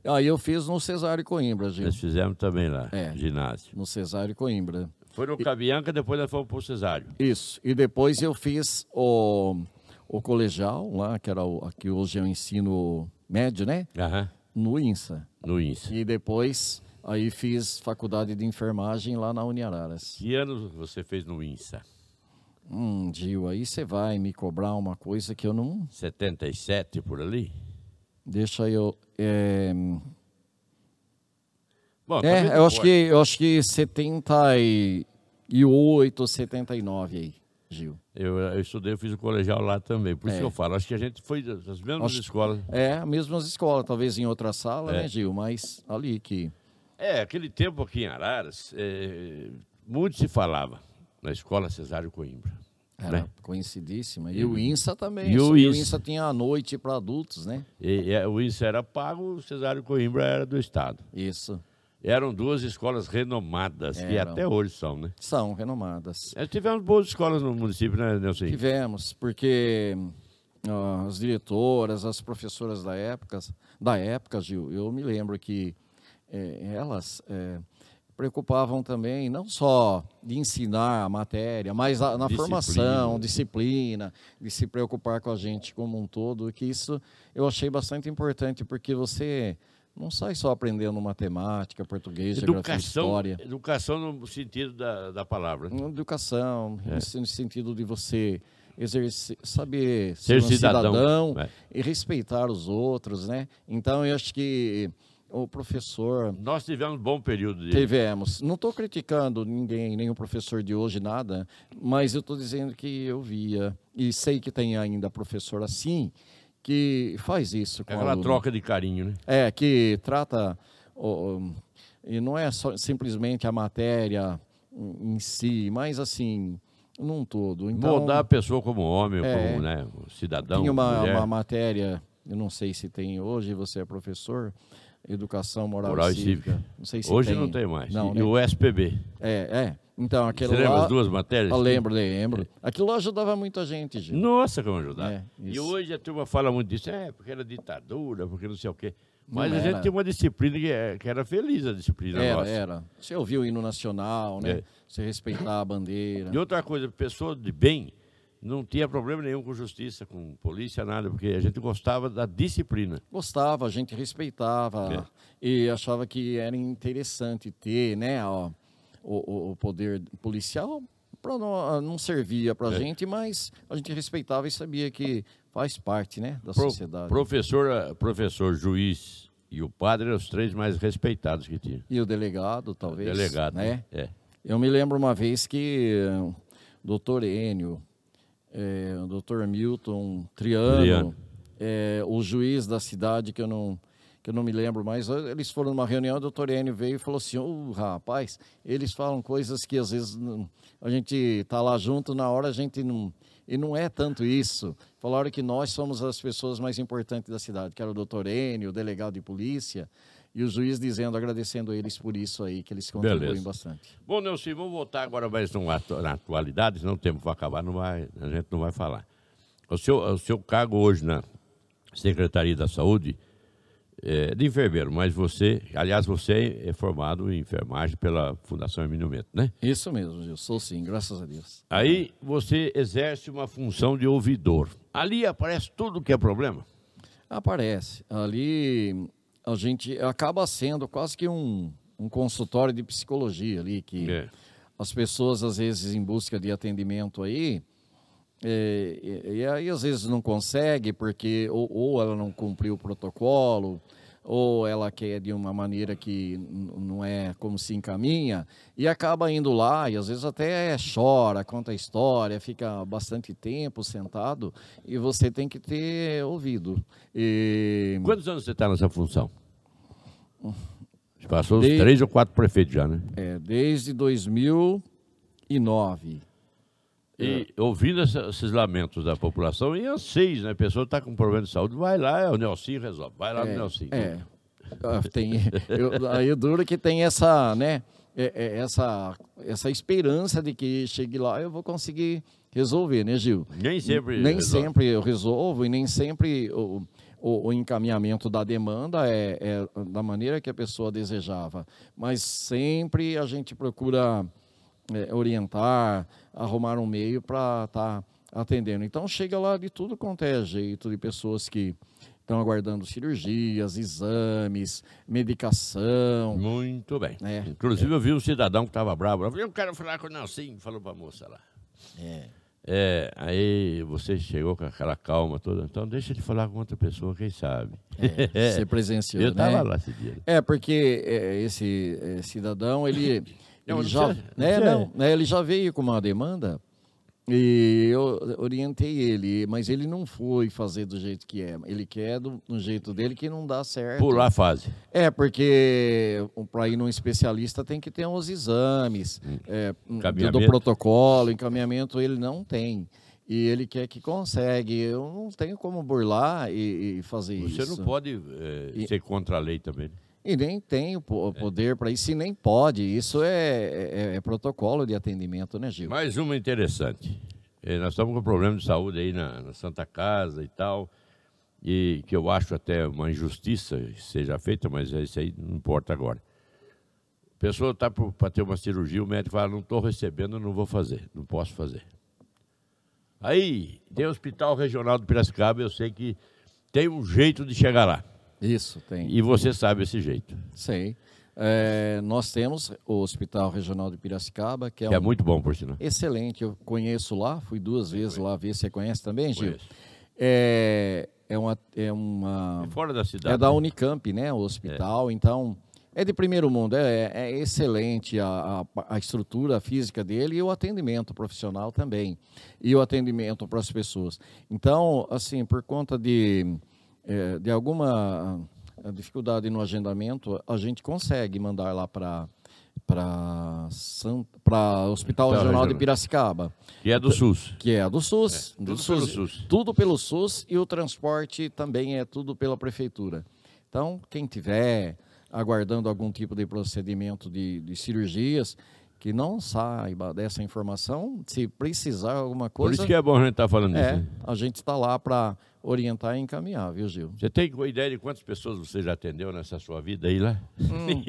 Speaker 2: Aí eu fiz no Cesário Coimbra, Gil.
Speaker 1: Nós fizemos também lá,
Speaker 2: É.
Speaker 1: ginásio.
Speaker 2: No Cesário Coimbra.
Speaker 1: Foi no Cabianca, depois nós fomos pro Cesário.
Speaker 2: Isso. E depois eu fiz o, o colegial lá, que era o, aqui hoje é o ensino médio, né?
Speaker 1: Aham,
Speaker 2: No INSA.
Speaker 1: no INSE.
Speaker 2: E depois aí fiz faculdade de enfermagem lá na Uniararas.
Speaker 1: Que ano você fez no INSA?
Speaker 2: Hum, Gil, aí você vai me cobrar uma coisa que eu não.
Speaker 1: 77 por ali?
Speaker 2: Deixa eu. É,
Speaker 1: Bom,
Speaker 2: é
Speaker 1: não
Speaker 2: eu acho que eu acho que 78, 79 aí, Gil.
Speaker 1: Eu, eu estudei, eu fiz o colegial lá também. Por isso
Speaker 2: É.
Speaker 1: que eu falo, acho que a gente foi das mesmas escolas.
Speaker 2: É, as mesmas escolas, talvez em outra sala,
Speaker 1: É.
Speaker 2: né, Gil? Mas ali que.
Speaker 1: É, aquele tempo aqui em Araras, é, muito se falava na escola Cesário Coimbra.
Speaker 2: Era
Speaker 1: né?
Speaker 2: conhecidíssima. E o INSA também.
Speaker 1: E o
Speaker 2: só que
Speaker 1: INSA.
Speaker 2: tinha a noite para adultos, né?
Speaker 1: E, e o INSE era pago, o Cesário Coimbra era do Estado.
Speaker 2: Isso.
Speaker 1: Eram duas escolas renomadas, que até hoje são, né?
Speaker 2: São renomadas.
Speaker 1: Nós tivemos boas escolas no município, né, Nelson?
Speaker 2: Tivemos, porque ah, as diretoras, as professoras da época, da época, Gil, eu me lembro que eh, elas eh, preocupavam também não só de ensinar a matéria, mas a- na
Speaker 1: Disciplina.
Speaker 2: formação, disciplina, de se preocupar com a gente como um todo, que isso eu achei bastante importante, porque você não sai só aprendendo matemática, português,
Speaker 1: Educação,
Speaker 2: história.
Speaker 1: educação no sentido da, da palavra.
Speaker 2: Uma Educação,
Speaker 1: É.
Speaker 2: no sentido de você exercer, saber
Speaker 1: Ser
Speaker 2: um
Speaker 1: cidadão, é.
Speaker 2: e respeitar os outros, né? Então eu acho que o professor
Speaker 1: Nós tivemos um bom período de.
Speaker 2: tivemos. Não estou criticando ninguém, nenhum professor de hoje nada, mas eu estou dizendo que eu via e sei que tem ainda professor assim que faz isso com o
Speaker 1: Aquela troca de carinho, né?
Speaker 2: É, que trata. o- o- e não é só, simplesmente a matéria em si, mas assim, num todo. Então,
Speaker 1: Moldar a pessoa como homem,
Speaker 2: É.
Speaker 1: como né, cidadão,
Speaker 2: tinha uma, uma matéria, eu não sei se tem hoje, você é professor, Educação Moral,
Speaker 1: Moral
Speaker 2: e
Speaker 1: e
Speaker 2: Cívica.
Speaker 1: Cívica.
Speaker 2: Não sei se
Speaker 1: Hoje
Speaker 2: tem.
Speaker 1: não tem mais.
Speaker 2: Não,
Speaker 1: e
Speaker 2: né?
Speaker 1: o SPB.
Speaker 2: É, é. Então, aquele
Speaker 1: Você lembra
Speaker 2: lá.
Speaker 1: as duas matérias?
Speaker 2: Eu lembro, lembro. Aquilo lá ajudava muita gente, gente.
Speaker 1: Nossa, como ajudar.
Speaker 2: É,
Speaker 1: e hoje a turma fala muito disso, é, porque era ditadura, porque não sei o quê. Mas
Speaker 2: Não
Speaker 1: a gente
Speaker 2: era.
Speaker 1: tinha uma disciplina que, é- que era feliz, a disciplina
Speaker 2: Era,
Speaker 1: nossa.
Speaker 2: era. Você ouviu o hino nacional, né?
Speaker 1: É.
Speaker 2: Você respeitar a bandeira.
Speaker 1: E outra coisa, pessoa de bem não tinha problema nenhum com justiça, com polícia, nada, porque a gente gostava da disciplina.
Speaker 2: gostava, a gente respeitava
Speaker 1: É.
Speaker 2: e achava que era interessante ter, né, ó, o, o- o poder policial para não, não servia para a
Speaker 1: É.
Speaker 2: gente, mas a gente respeitava e sabia que faz parte, né, da
Speaker 1: Pro-
Speaker 2: sociedade.
Speaker 1: professor, professor, juiz e o padre eram os três mais respeitados que tinha.
Speaker 2: E o delegado, talvez,
Speaker 1: Delegado,
Speaker 2: né?
Speaker 1: É.
Speaker 2: Eu me lembro uma vez que o doutor Enio, eh, o doutor Milton Triano,
Speaker 1: Triano.
Speaker 2: eh, o juiz da cidade, que eu não que eu não me lembro mais, eh, eles foram numa reunião, o doutor Enio veio e falou assim, "Ô, rapaz, eles falam coisas que às vezes a gente tá lá junto, na hora a gente não... E não é tanto isso. Falaram que nós somos as pessoas mais importantes da cidade, que era o doutor Enio, o delegado de polícia, e o juiz dizendo, agradecendo eles por isso aí, que eles contribuem
Speaker 1: Beleza.
Speaker 2: bastante.
Speaker 1: Bom, Nelson, vamos voltar agora mais num atu- na atualidade, senão o tempo vai acabar, não vai, a gente não vai falar. O seu, o seu cargo hoje na Secretaria da Saúde é de enfermeiro, mas você, aliás, você é formado em enfermagem pela Fundação Emílio Mento, né?
Speaker 2: Isso mesmo, Gil. Sou sim, graças a Deus.
Speaker 1: Aí você exerce uma função de ouvidor. Ali aparece tudo que é problema.
Speaker 2: Aparece. Ali a gente acaba sendo quase que um, um consultório de psicologia ali, que
Speaker 1: É.
Speaker 2: as pessoas, às vezes, em busca de atendimento aí, é, e, e aí às vezes não consegue porque ou, ou ela não cumpriu o protocolo, ou ela quer de uma maneira que não é como se encaminha, e acaba indo lá, e às vezes até chora, conta a história, fica bastante tempo sentado, e você tem que ter ouvido. E,
Speaker 1: Quantos anos você está nessa função? Passou os
Speaker 2: De-
Speaker 1: três ou quatro prefeitos já, né?
Speaker 2: é, desde 2009.
Speaker 1: E ouvindo essa- esses lamentos da população e anseios, né? A pessoa está com problema de saúde, vai lá, é o Nelsinho resolve. Vai lá no Nelsinho.
Speaker 2: É. Ah, Tem, eu, aí duro que tem essa, né, é- é essa, essa esperança de que chegue lá eu vou conseguir resolver, né, Gil?
Speaker 1: Nem sempre.
Speaker 2: Nem
Speaker 1: resolve.
Speaker 2: sempre eu resolvo e nem sempre o, o, o encaminhamento da demanda é, é, da maneira que a pessoa desejava, mas sempre a gente procura é, orientar, arrumar um meio para estar tá atendendo. Então chega lá de tudo quanto é jeito, de pessoas que estão aguardando cirurgias, exames, medicação.
Speaker 1: Muito bem. É, Inclusive, é. eu vi um cidadão que estava bravo. Eu falei, eu quero falar com o Nelson, falou para a moça lá. É. É, aí você chegou com aquela calma toda, então deixa ele falar com outra pessoa, quem sabe.
Speaker 2: É, você presenciou,
Speaker 1: Eu estava
Speaker 2: né?
Speaker 1: lá esse dia.
Speaker 2: É, porque é, esse é, cidadão, ele, não, ele já, né, não, né, ele já veio com uma demanda e eu orientei ele, mas ele não foi fazer do jeito que é. Ele quer do, do jeito dele que não dá certo.
Speaker 1: Pular a fase.
Speaker 2: É, porque para ir num especialista tem que ter uns exames hum. é, do, do protocolo, encaminhamento ele não tem. E ele quer que consegue. Eu não tenho como burlar e, e fazer
Speaker 1: Você
Speaker 2: isso.
Speaker 1: Você não pode é, e... ser contra a lei também. Né?
Speaker 2: E nem tem o poder é. para isso, e nem pode. Isso é, é, é, protocolo de atendimento, né, Gil?
Speaker 1: Mais uma interessante. É, nós estamos com um problema de saúde aí na, na, Santa Casa e tal, e que eu acho até uma injustiça seja feita, mas isso aí não importa agora. A pessoa está para ter uma cirurgia, o médico fala, não estou recebendo, não vou fazer, não posso fazer. Aí, tem o Hospital Regional do Piracicaba, eu sei que tem um jeito de chegar lá.
Speaker 2: Isso, tem.
Speaker 1: E você sabe esse jeito.
Speaker 2: Sei. É, nós temos o Hospital Regional de Piracicaba, que é,
Speaker 1: que
Speaker 2: é
Speaker 1: um muito bom, por sinal.
Speaker 2: Excelente, eu conheço lá, fui duas vezes lá ver. Você conhece também, Gil? Conheço. É, é uma. É, uma,
Speaker 1: é fora da cidade.
Speaker 2: É da né? Unicamp, né? O hospital, é. então. É de primeiro mundo, é, é excelente a, a, a, estrutura física dele e o atendimento profissional também. E o atendimento para as pessoas. Então, assim, por conta de é, de alguma dificuldade no agendamento, a gente consegue mandar lá para para para Hospital Regional de Piracicaba.
Speaker 1: Que é do SUS.
Speaker 2: Que é do SUS.
Speaker 1: É, do
Speaker 2: tudo
Speaker 1: SUS, pelo SUS.
Speaker 2: Tudo pelo SUS e o transporte também é tudo pela prefeitura. Então, quem tiver aguardando algum tipo de procedimento de, de cirurgias, que não saiba dessa informação, se precisar alguma coisa.
Speaker 1: Por isso que é bom a gente estar tá falando
Speaker 2: é,
Speaker 1: isso. Né?
Speaker 2: A gente está lá para orientar e encaminhar, viu, Gil?
Speaker 1: Você tem ideia de quantas pessoas você já atendeu nessa sua vida aí lá? Hum.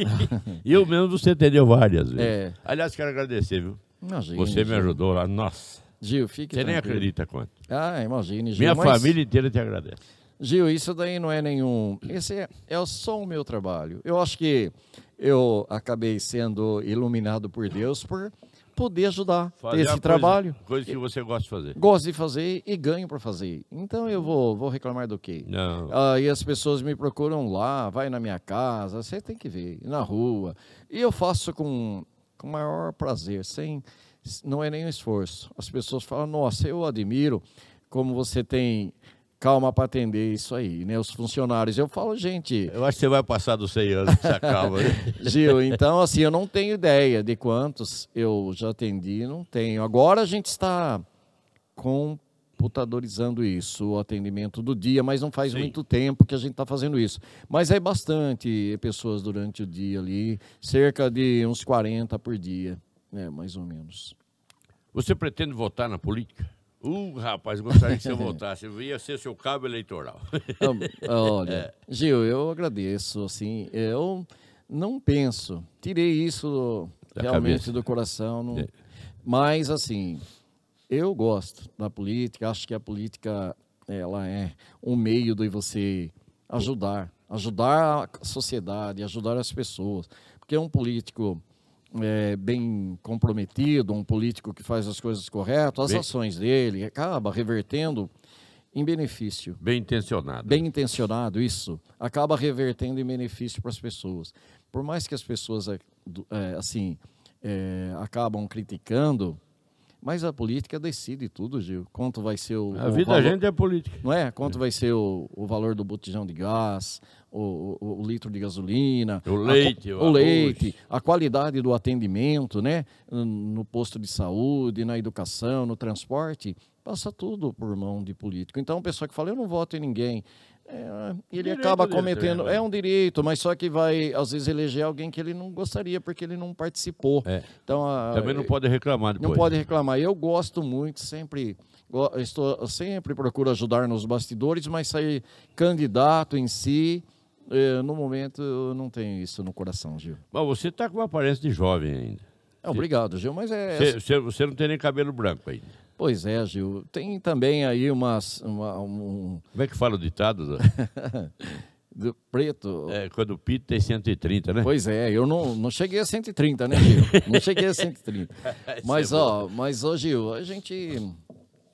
Speaker 1: e eu mesmo você atendeu várias vezes. É. Aliás, quero agradecer, viu? Imagine, você me ajudou lá, nossa.
Speaker 2: Gil, fique
Speaker 1: Você tranquilo. nem acredita quanto.
Speaker 2: Ah, imagine, Gil.
Speaker 1: Minha
Speaker 2: mas...
Speaker 1: família inteira te agradece.
Speaker 2: Gil, isso daí não é nenhum. Esse é, é só o meu trabalho. Eu acho que eu acabei sendo iluminado por Deus por poder ajudar fazer esse trabalho.
Speaker 1: Coisa que você gosta de fazer.
Speaker 2: Gosto de fazer e ganho para fazer. Então eu vou, vou reclamar do quê?
Speaker 1: Não.
Speaker 2: Aí as pessoas me procuram lá, vai na minha casa, você tem que ver, na rua. E eu faço com, com maior prazer, sem não é nenhum esforço. As pessoas falam: "Nossa, eu admiro como você tem calma para atender isso aí, né? Os funcionários. Eu falo, gente.
Speaker 1: Eu acho que você vai passar dos 100 anos com essa calma. Né?
Speaker 2: Gil, então, assim, eu não tenho ideia de quantos eu já atendi, não tenho. Agora a gente está computadorizando isso, o atendimento do dia, mas não faz Sim. muito tempo que a gente está fazendo isso. Mas é bastante pessoas durante o dia ali, cerca de uns 40 por dia, né? Mais ou menos.
Speaker 1: Você pretende votar na política? Uh, rapaz, gostaria que você voltasse. Eu ia ser seu cabo eleitoral.
Speaker 2: Olha, é. Gil, eu agradeço. Assim, eu não penso, tirei isso da realmente cabeça. do coração. Não, é. Mas, assim, eu gosto da política. Acho que a política ela é um meio de você ajudar, ajudar a sociedade, ajudar as pessoas. Porque um político é, bem comprometido, um político que faz as coisas corretas, as bem... ações dele acaba revertendo em benefício.
Speaker 1: Bem intencionado.
Speaker 2: Bem intencionado, isso. Acaba revertendo em benefício para as pessoas. Por mais que as pessoas, é, é, assim, é, acabam criticando, mas a política decide tudo, Gil. Quanto vai ser o.
Speaker 1: A o vida
Speaker 2: valor,
Speaker 1: da gente é política.
Speaker 2: Não é? Quanto vai ser o, o valor do botijão de gás, o, o, o litro de gasolina.
Speaker 1: O leite.
Speaker 2: A, o, o leite, a qualidade do atendimento, né? No posto de saúde, na educação, no transporte. Passa tudo por mão de político. Então, o pessoal que fala, eu não voto em ninguém. É, ele
Speaker 1: Direito
Speaker 2: acaba cometendo.
Speaker 1: né?
Speaker 2: É um direito, mas só que vai, às vezes, eleger alguém que ele não gostaria, porque ele não participou.
Speaker 1: É.
Speaker 2: Então, a-
Speaker 1: Também não pode reclamar depois.
Speaker 2: não pode reclamar. Eu gosto muito, sempre estou sempre procuro ajudar nos bastidores, mas sair candidato em si, eh, no momento eu não tenho isso no coração, Gil.
Speaker 1: Mas você está com uma aparência de jovem ainda.
Speaker 2: É, obrigado, Gil, mas é
Speaker 1: Você, você- você não tem nem cabelo branco ainda.
Speaker 2: Pois é, Gil. Tem também aí umas uma, um
Speaker 1: Como é que fala o ditado? do-
Speaker 2: do preto.
Speaker 1: É, quando o pito tem 130, né?
Speaker 2: Pois é, eu não, não cheguei a 130, né, Gil? Não cheguei a 130. Mas,
Speaker 1: é
Speaker 2: ó, mas, ó, Gil, a gente.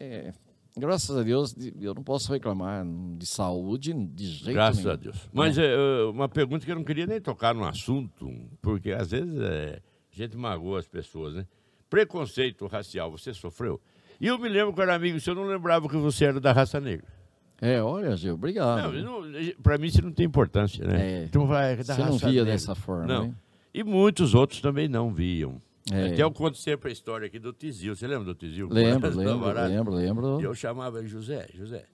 Speaker 2: é, graças a Deus, de- eu não posso reclamar de saúde de jeito
Speaker 1: Graças
Speaker 2: nenhum.
Speaker 1: a Deus. Mas é, uma pergunta que eu não queria nem tocar no assunto, porque às vezes é, a gente magoa as pessoas, né? Preconceito racial, você sofreu? E eu me lembro que era amigo, se eu não lembrava que você era da raça negra.
Speaker 2: É, olha, Gil, obrigado.
Speaker 1: Não, não, pra mim isso não tem importância, né?
Speaker 2: É.
Speaker 1: Então, vai, é da
Speaker 2: Você não
Speaker 1: raça
Speaker 2: via
Speaker 1: negra.
Speaker 2: dessa forma,
Speaker 1: Não.
Speaker 2: né?
Speaker 1: E muitos outros também não viam.
Speaker 2: É.
Speaker 1: Até eu conto sempre a história aqui do Tizil. Você lembra do Tizil?
Speaker 2: Lembro, lembro, lembro, lembro.
Speaker 1: Eu chamava ele José, José.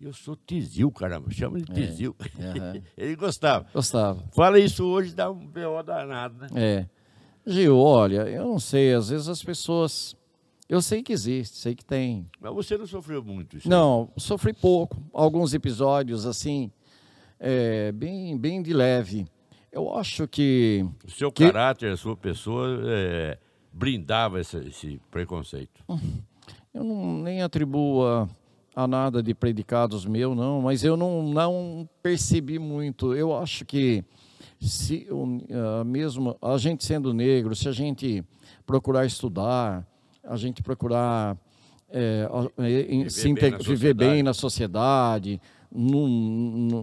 Speaker 1: Eu sou Tizil, caramba. Chama de Tizil.
Speaker 2: É. aham.
Speaker 1: ele gostava.
Speaker 2: Gostava.
Speaker 1: Fala isso hoje, dá um B.O. danado, né?
Speaker 2: É. Gil, olha, eu não sei, às vezes as pessoas. Eu sei que existe, sei que tem.
Speaker 1: Mas você não sofreu muito isso.
Speaker 2: Não, sofri pouco. Alguns episódios, assim, é, bem, bem de leve. Eu acho que.
Speaker 1: O seu
Speaker 2: Que-
Speaker 1: caráter, a sua pessoa é, brindava esse, esse preconceito.
Speaker 2: Eu não, nem atribuo a, a nada de predicados meu, não, mas eu não, não percebi muito. Eu acho que se mesmo a gente sendo negro, se a gente procurar estudar, a gente procurar é, é,
Speaker 1: Viver
Speaker 2: se
Speaker 1: bem
Speaker 2: viver bem na sociedade, num,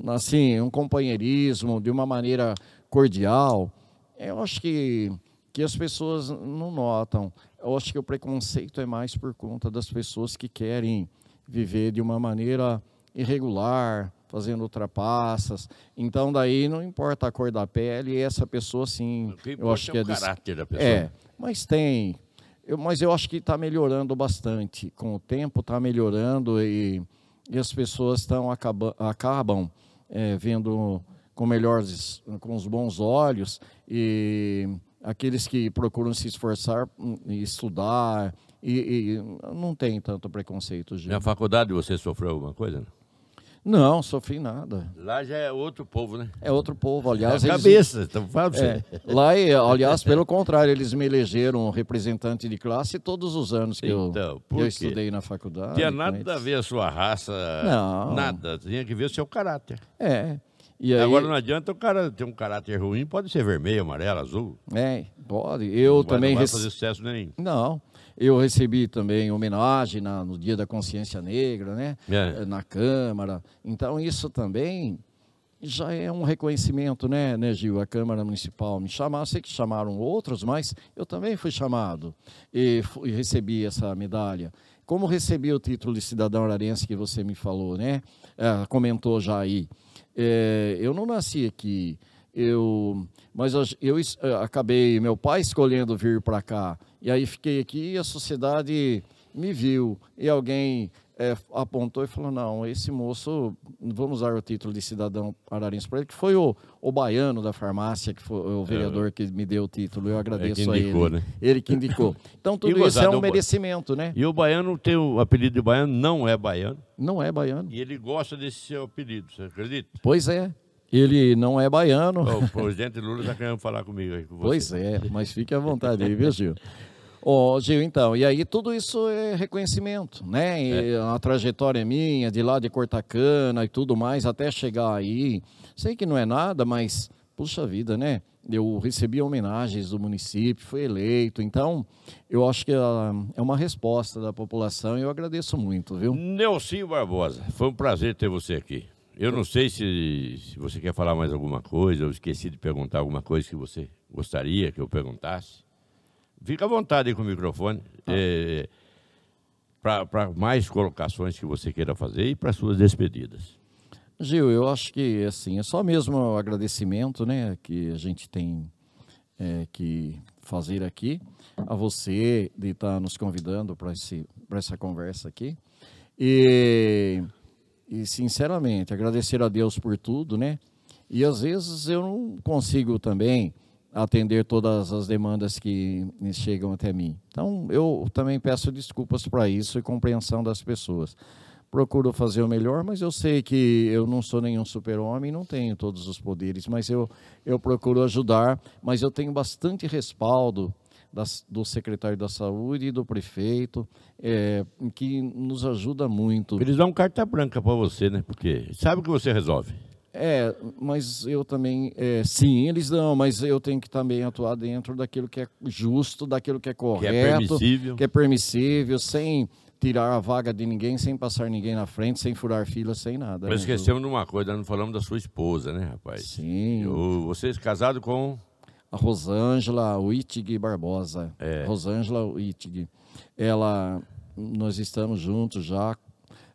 Speaker 2: num- assim, um companheirismo de uma maneira cordial, eu acho que, que as pessoas não notam. Eu acho que o preconceito é mais por conta das pessoas que querem viver de uma maneira irregular, fazendo ultrapassas. Então, daí não importa a cor da pele, essa pessoa sim. Eu acho que
Speaker 1: é
Speaker 2: é
Speaker 1: o caráter da pessoa.
Speaker 2: é, mas tem. Eu, mas eu acho que está melhorando bastante. Com o tempo está melhorando e, e as pessoas estão acaba, acabam é, vendo com melhores, com os bons olhos e aqueles que procuram se esforçar e estudar e, e não tem tanto preconceito.
Speaker 1: Na faculdade você sofreu alguma coisa? não?
Speaker 2: Não, sofri nada.
Speaker 1: Lá já é outro povo, né?
Speaker 2: É outro povo,
Speaker 1: É a
Speaker 2: aliás. eles-
Speaker 1: cabeça, então fala.
Speaker 2: É, lá, e, aliás, pelo contrário, eles me elegeram representante de classe todos os anos que eu,
Speaker 1: Então,
Speaker 2: eu
Speaker 1: quê?
Speaker 2: estudei na faculdade.
Speaker 1: Tinha nada a ver a sua raça,
Speaker 2: Não.
Speaker 1: nada. Tinha que ver o seu caráter.
Speaker 2: É. E aí,
Speaker 1: Agora não adianta o cara ter um caráter ruim, pode ser vermelho, amarelo, azul.
Speaker 2: é, pode. Eu
Speaker 1: não vai,
Speaker 2: também
Speaker 1: não vai fazer sucesso nenhum.
Speaker 2: Não, eu recebi também homenagem na- no Dia da Consciência Negra, né?
Speaker 1: É.
Speaker 2: Na Câmara. Então, isso também já é um reconhecimento, né, né, Gil? A Câmara Municipal me chamar, sei que chamaram outros, mas eu também fui chamado e, fu- e recebi essa medalha. Como recebi o título de cidadão ararense que você me falou, né? Ah, comentou já aí. É, eu não nasci aqui, eu, mas eu, eu eh, acabei, meu pai escolhendo vir para cá, e aí fiquei aqui e a sociedade me viu, e alguém eh, apontou e falou, não, esse moço, vamos usar o título de cidadão ararense para ele, que foi o, o baiano da farmácia, que foi o vereador que me deu o título, eu agradeço a
Speaker 1: É. indicou,
Speaker 2: ele.
Speaker 1: né?
Speaker 2: Ele que indicou. Então tudo
Speaker 1: E
Speaker 2: isso é
Speaker 1: gozado,
Speaker 2: um merecimento, né?
Speaker 1: E o baiano tem o apelido de baiano, não é baiano,
Speaker 2: Não é baiano.
Speaker 1: e ele gosta desse seu apelido, você acredita?
Speaker 2: Pois é, ele não é baiano.
Speaker 1: o presidente Lula está querendo falar comigo aí com você.
Speaker 2: Pois é, mas fique à vontade aí, viu, Gil? Ô, Gil, então, e aí tudo isso é reconhecimento, né? E A trajetória minha, de lá de Cortacana e tudo mais, até chegar aí. Sei que não é nada, mas, puxa vida, né? Eu recebi homenagens do município, fui eleito, então eu acho que ah, é uma resposta da população e eu agradeço muito, viu?
Speaker 1: Nelson Barbosa, foi um prazer ter você aqui. Eu não sei se, se você quer falar mais alguma coisa, eu esqueci de perguntar alguma coisa que você gostaria que eu perguntasse. Fica à vontade aí com o microfone. para mais colocações que você queira fazer e para suas despedidas.
Speaker 2: Gil, eu acho que assim é só mesmo o agradecimento, né, que a gente tem é, que fazer aqui a você de estar nos convidando para esse para essa conversa aqui e e, sinceramente, agradecer a Deus por tudo, né? E às vezes eu não consigo também atender todas as demandas que chegam até mim. Então, eu também peço desculpas para isso e compreensão das pessoas. Procuro fazer o melhor, mas eu sei que eu não sou nenhum super-homem, não tenho todos os poderes, mas eu, eu procuro ajudar, mas eu tenho bastante respaldo das, do secretário da Saúde e do prefeito, é, que nos ajuda muito.
Speaker 1: Eles dão carta branca para você, né? Porque sabe o que você resolve.
Speaker 2: É, mas eu também, é, sim, eles dão, mas eu tenho que também atuar dentro daquilo que é justo, daquilo que é correto, que é permissível, que é permissível sem tirar a vaga de ninguém, sem passar ninguém na frente, sem furar fila, sem nada.
Speaker 1: Mas né? esquecemos de uma coisa, não falamos da sua esposa, né, rapaz?
Speaker 2: Sim.
Speaker 1: Eu, vocês casados com
Speaker 2: a Rosângela Wittig Barbosa.
Speaker 1: É.
Speaker 2: Rosângela Wittig. Ela, nós estamos juntos já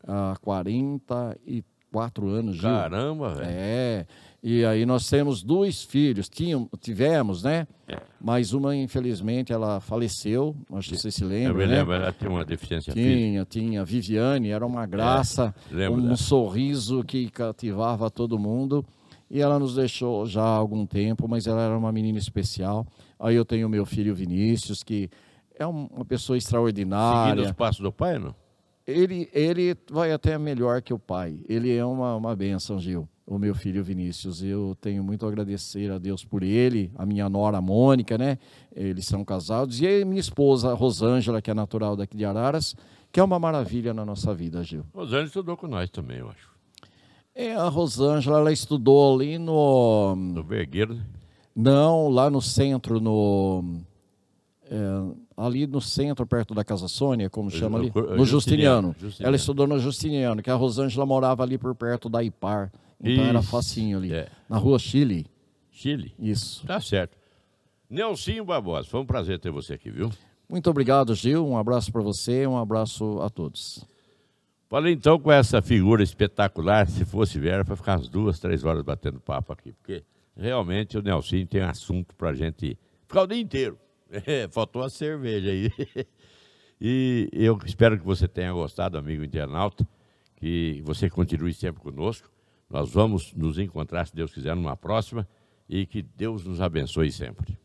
Speaker 2: há 44 anos. Gil.
Speaker 1: Caramba, velho.
Speaker 2: É. E aí nós temos dois filhos, tínhamos, tivemos, né? É. Mas uma, infelizmente, ela faleceu, acho que você se lembra, Eu me
Speaker 1: né? lembro, ela tinha uma deficiência
Speaker 2: tinha,
Speaker 1: física.
Speaker 2: Tinha, Viviane, era uma graça, é, um sorriso que cativava todo mundo. E ela nos deixou já há algum tempo, mas ela era uma menina especial. Aí eu tenho meu filho Vinícius, que é uma pessoa extraordinária.
Speaker 1: Seguindo os passos do pai, não?
Speaker 2: Ele, ele vai até melhor que o pai. Ele é uma, uma benção, Gil, o meu filho Vinícius. Eu tenho muito a agradecer a Deus por ele, a minha nora Mônica, né? Eles são casados. E a minha esposa Rosângela, que é natural daqui de Araras, que é uma maravilha na nossa vida, Gil.
Speaker 1: Rosângela estudou com nós também, eu acho.
Speaker 2: É, a Rosângela, ela estudou ali no...
Speaker 1: No Vergueiro, né?
Speaker 2: Não, lá no centro, no... É, ali no centro, perto da Casa Sônia, como chama ali? No Justiniano. Justiniano. Ela estudou no Justiniano, que a Rosângela morava ali por perto da IPAR. Então Isso. era facinho ali. É. Na rua Chile.
Speaker 1: Chile?
Speaker 2: Isso.
Speaker 1: Tá certo. Nelsinho Barbosa, foi um prazer ter você aqui, viu?
Speaker 2: Muito obrigado, Gil. Um abraço para você, um abraço a todos.
Speaker 1: Falei então com essa figura espetacular, se fosse Vera, para ficar umas duas, três horas batendo papo aqui, porque realmente o Nelson tem assunto para a gente ficar o dia inteiro. É, faltou a cerveja aí. E eu espero que você tenha gostado, amigo internauta, que você continue sempre conosco. Nós vamos nos encontrar, se Deus quiser, numa próxima e que Deus nos abençoe sempre.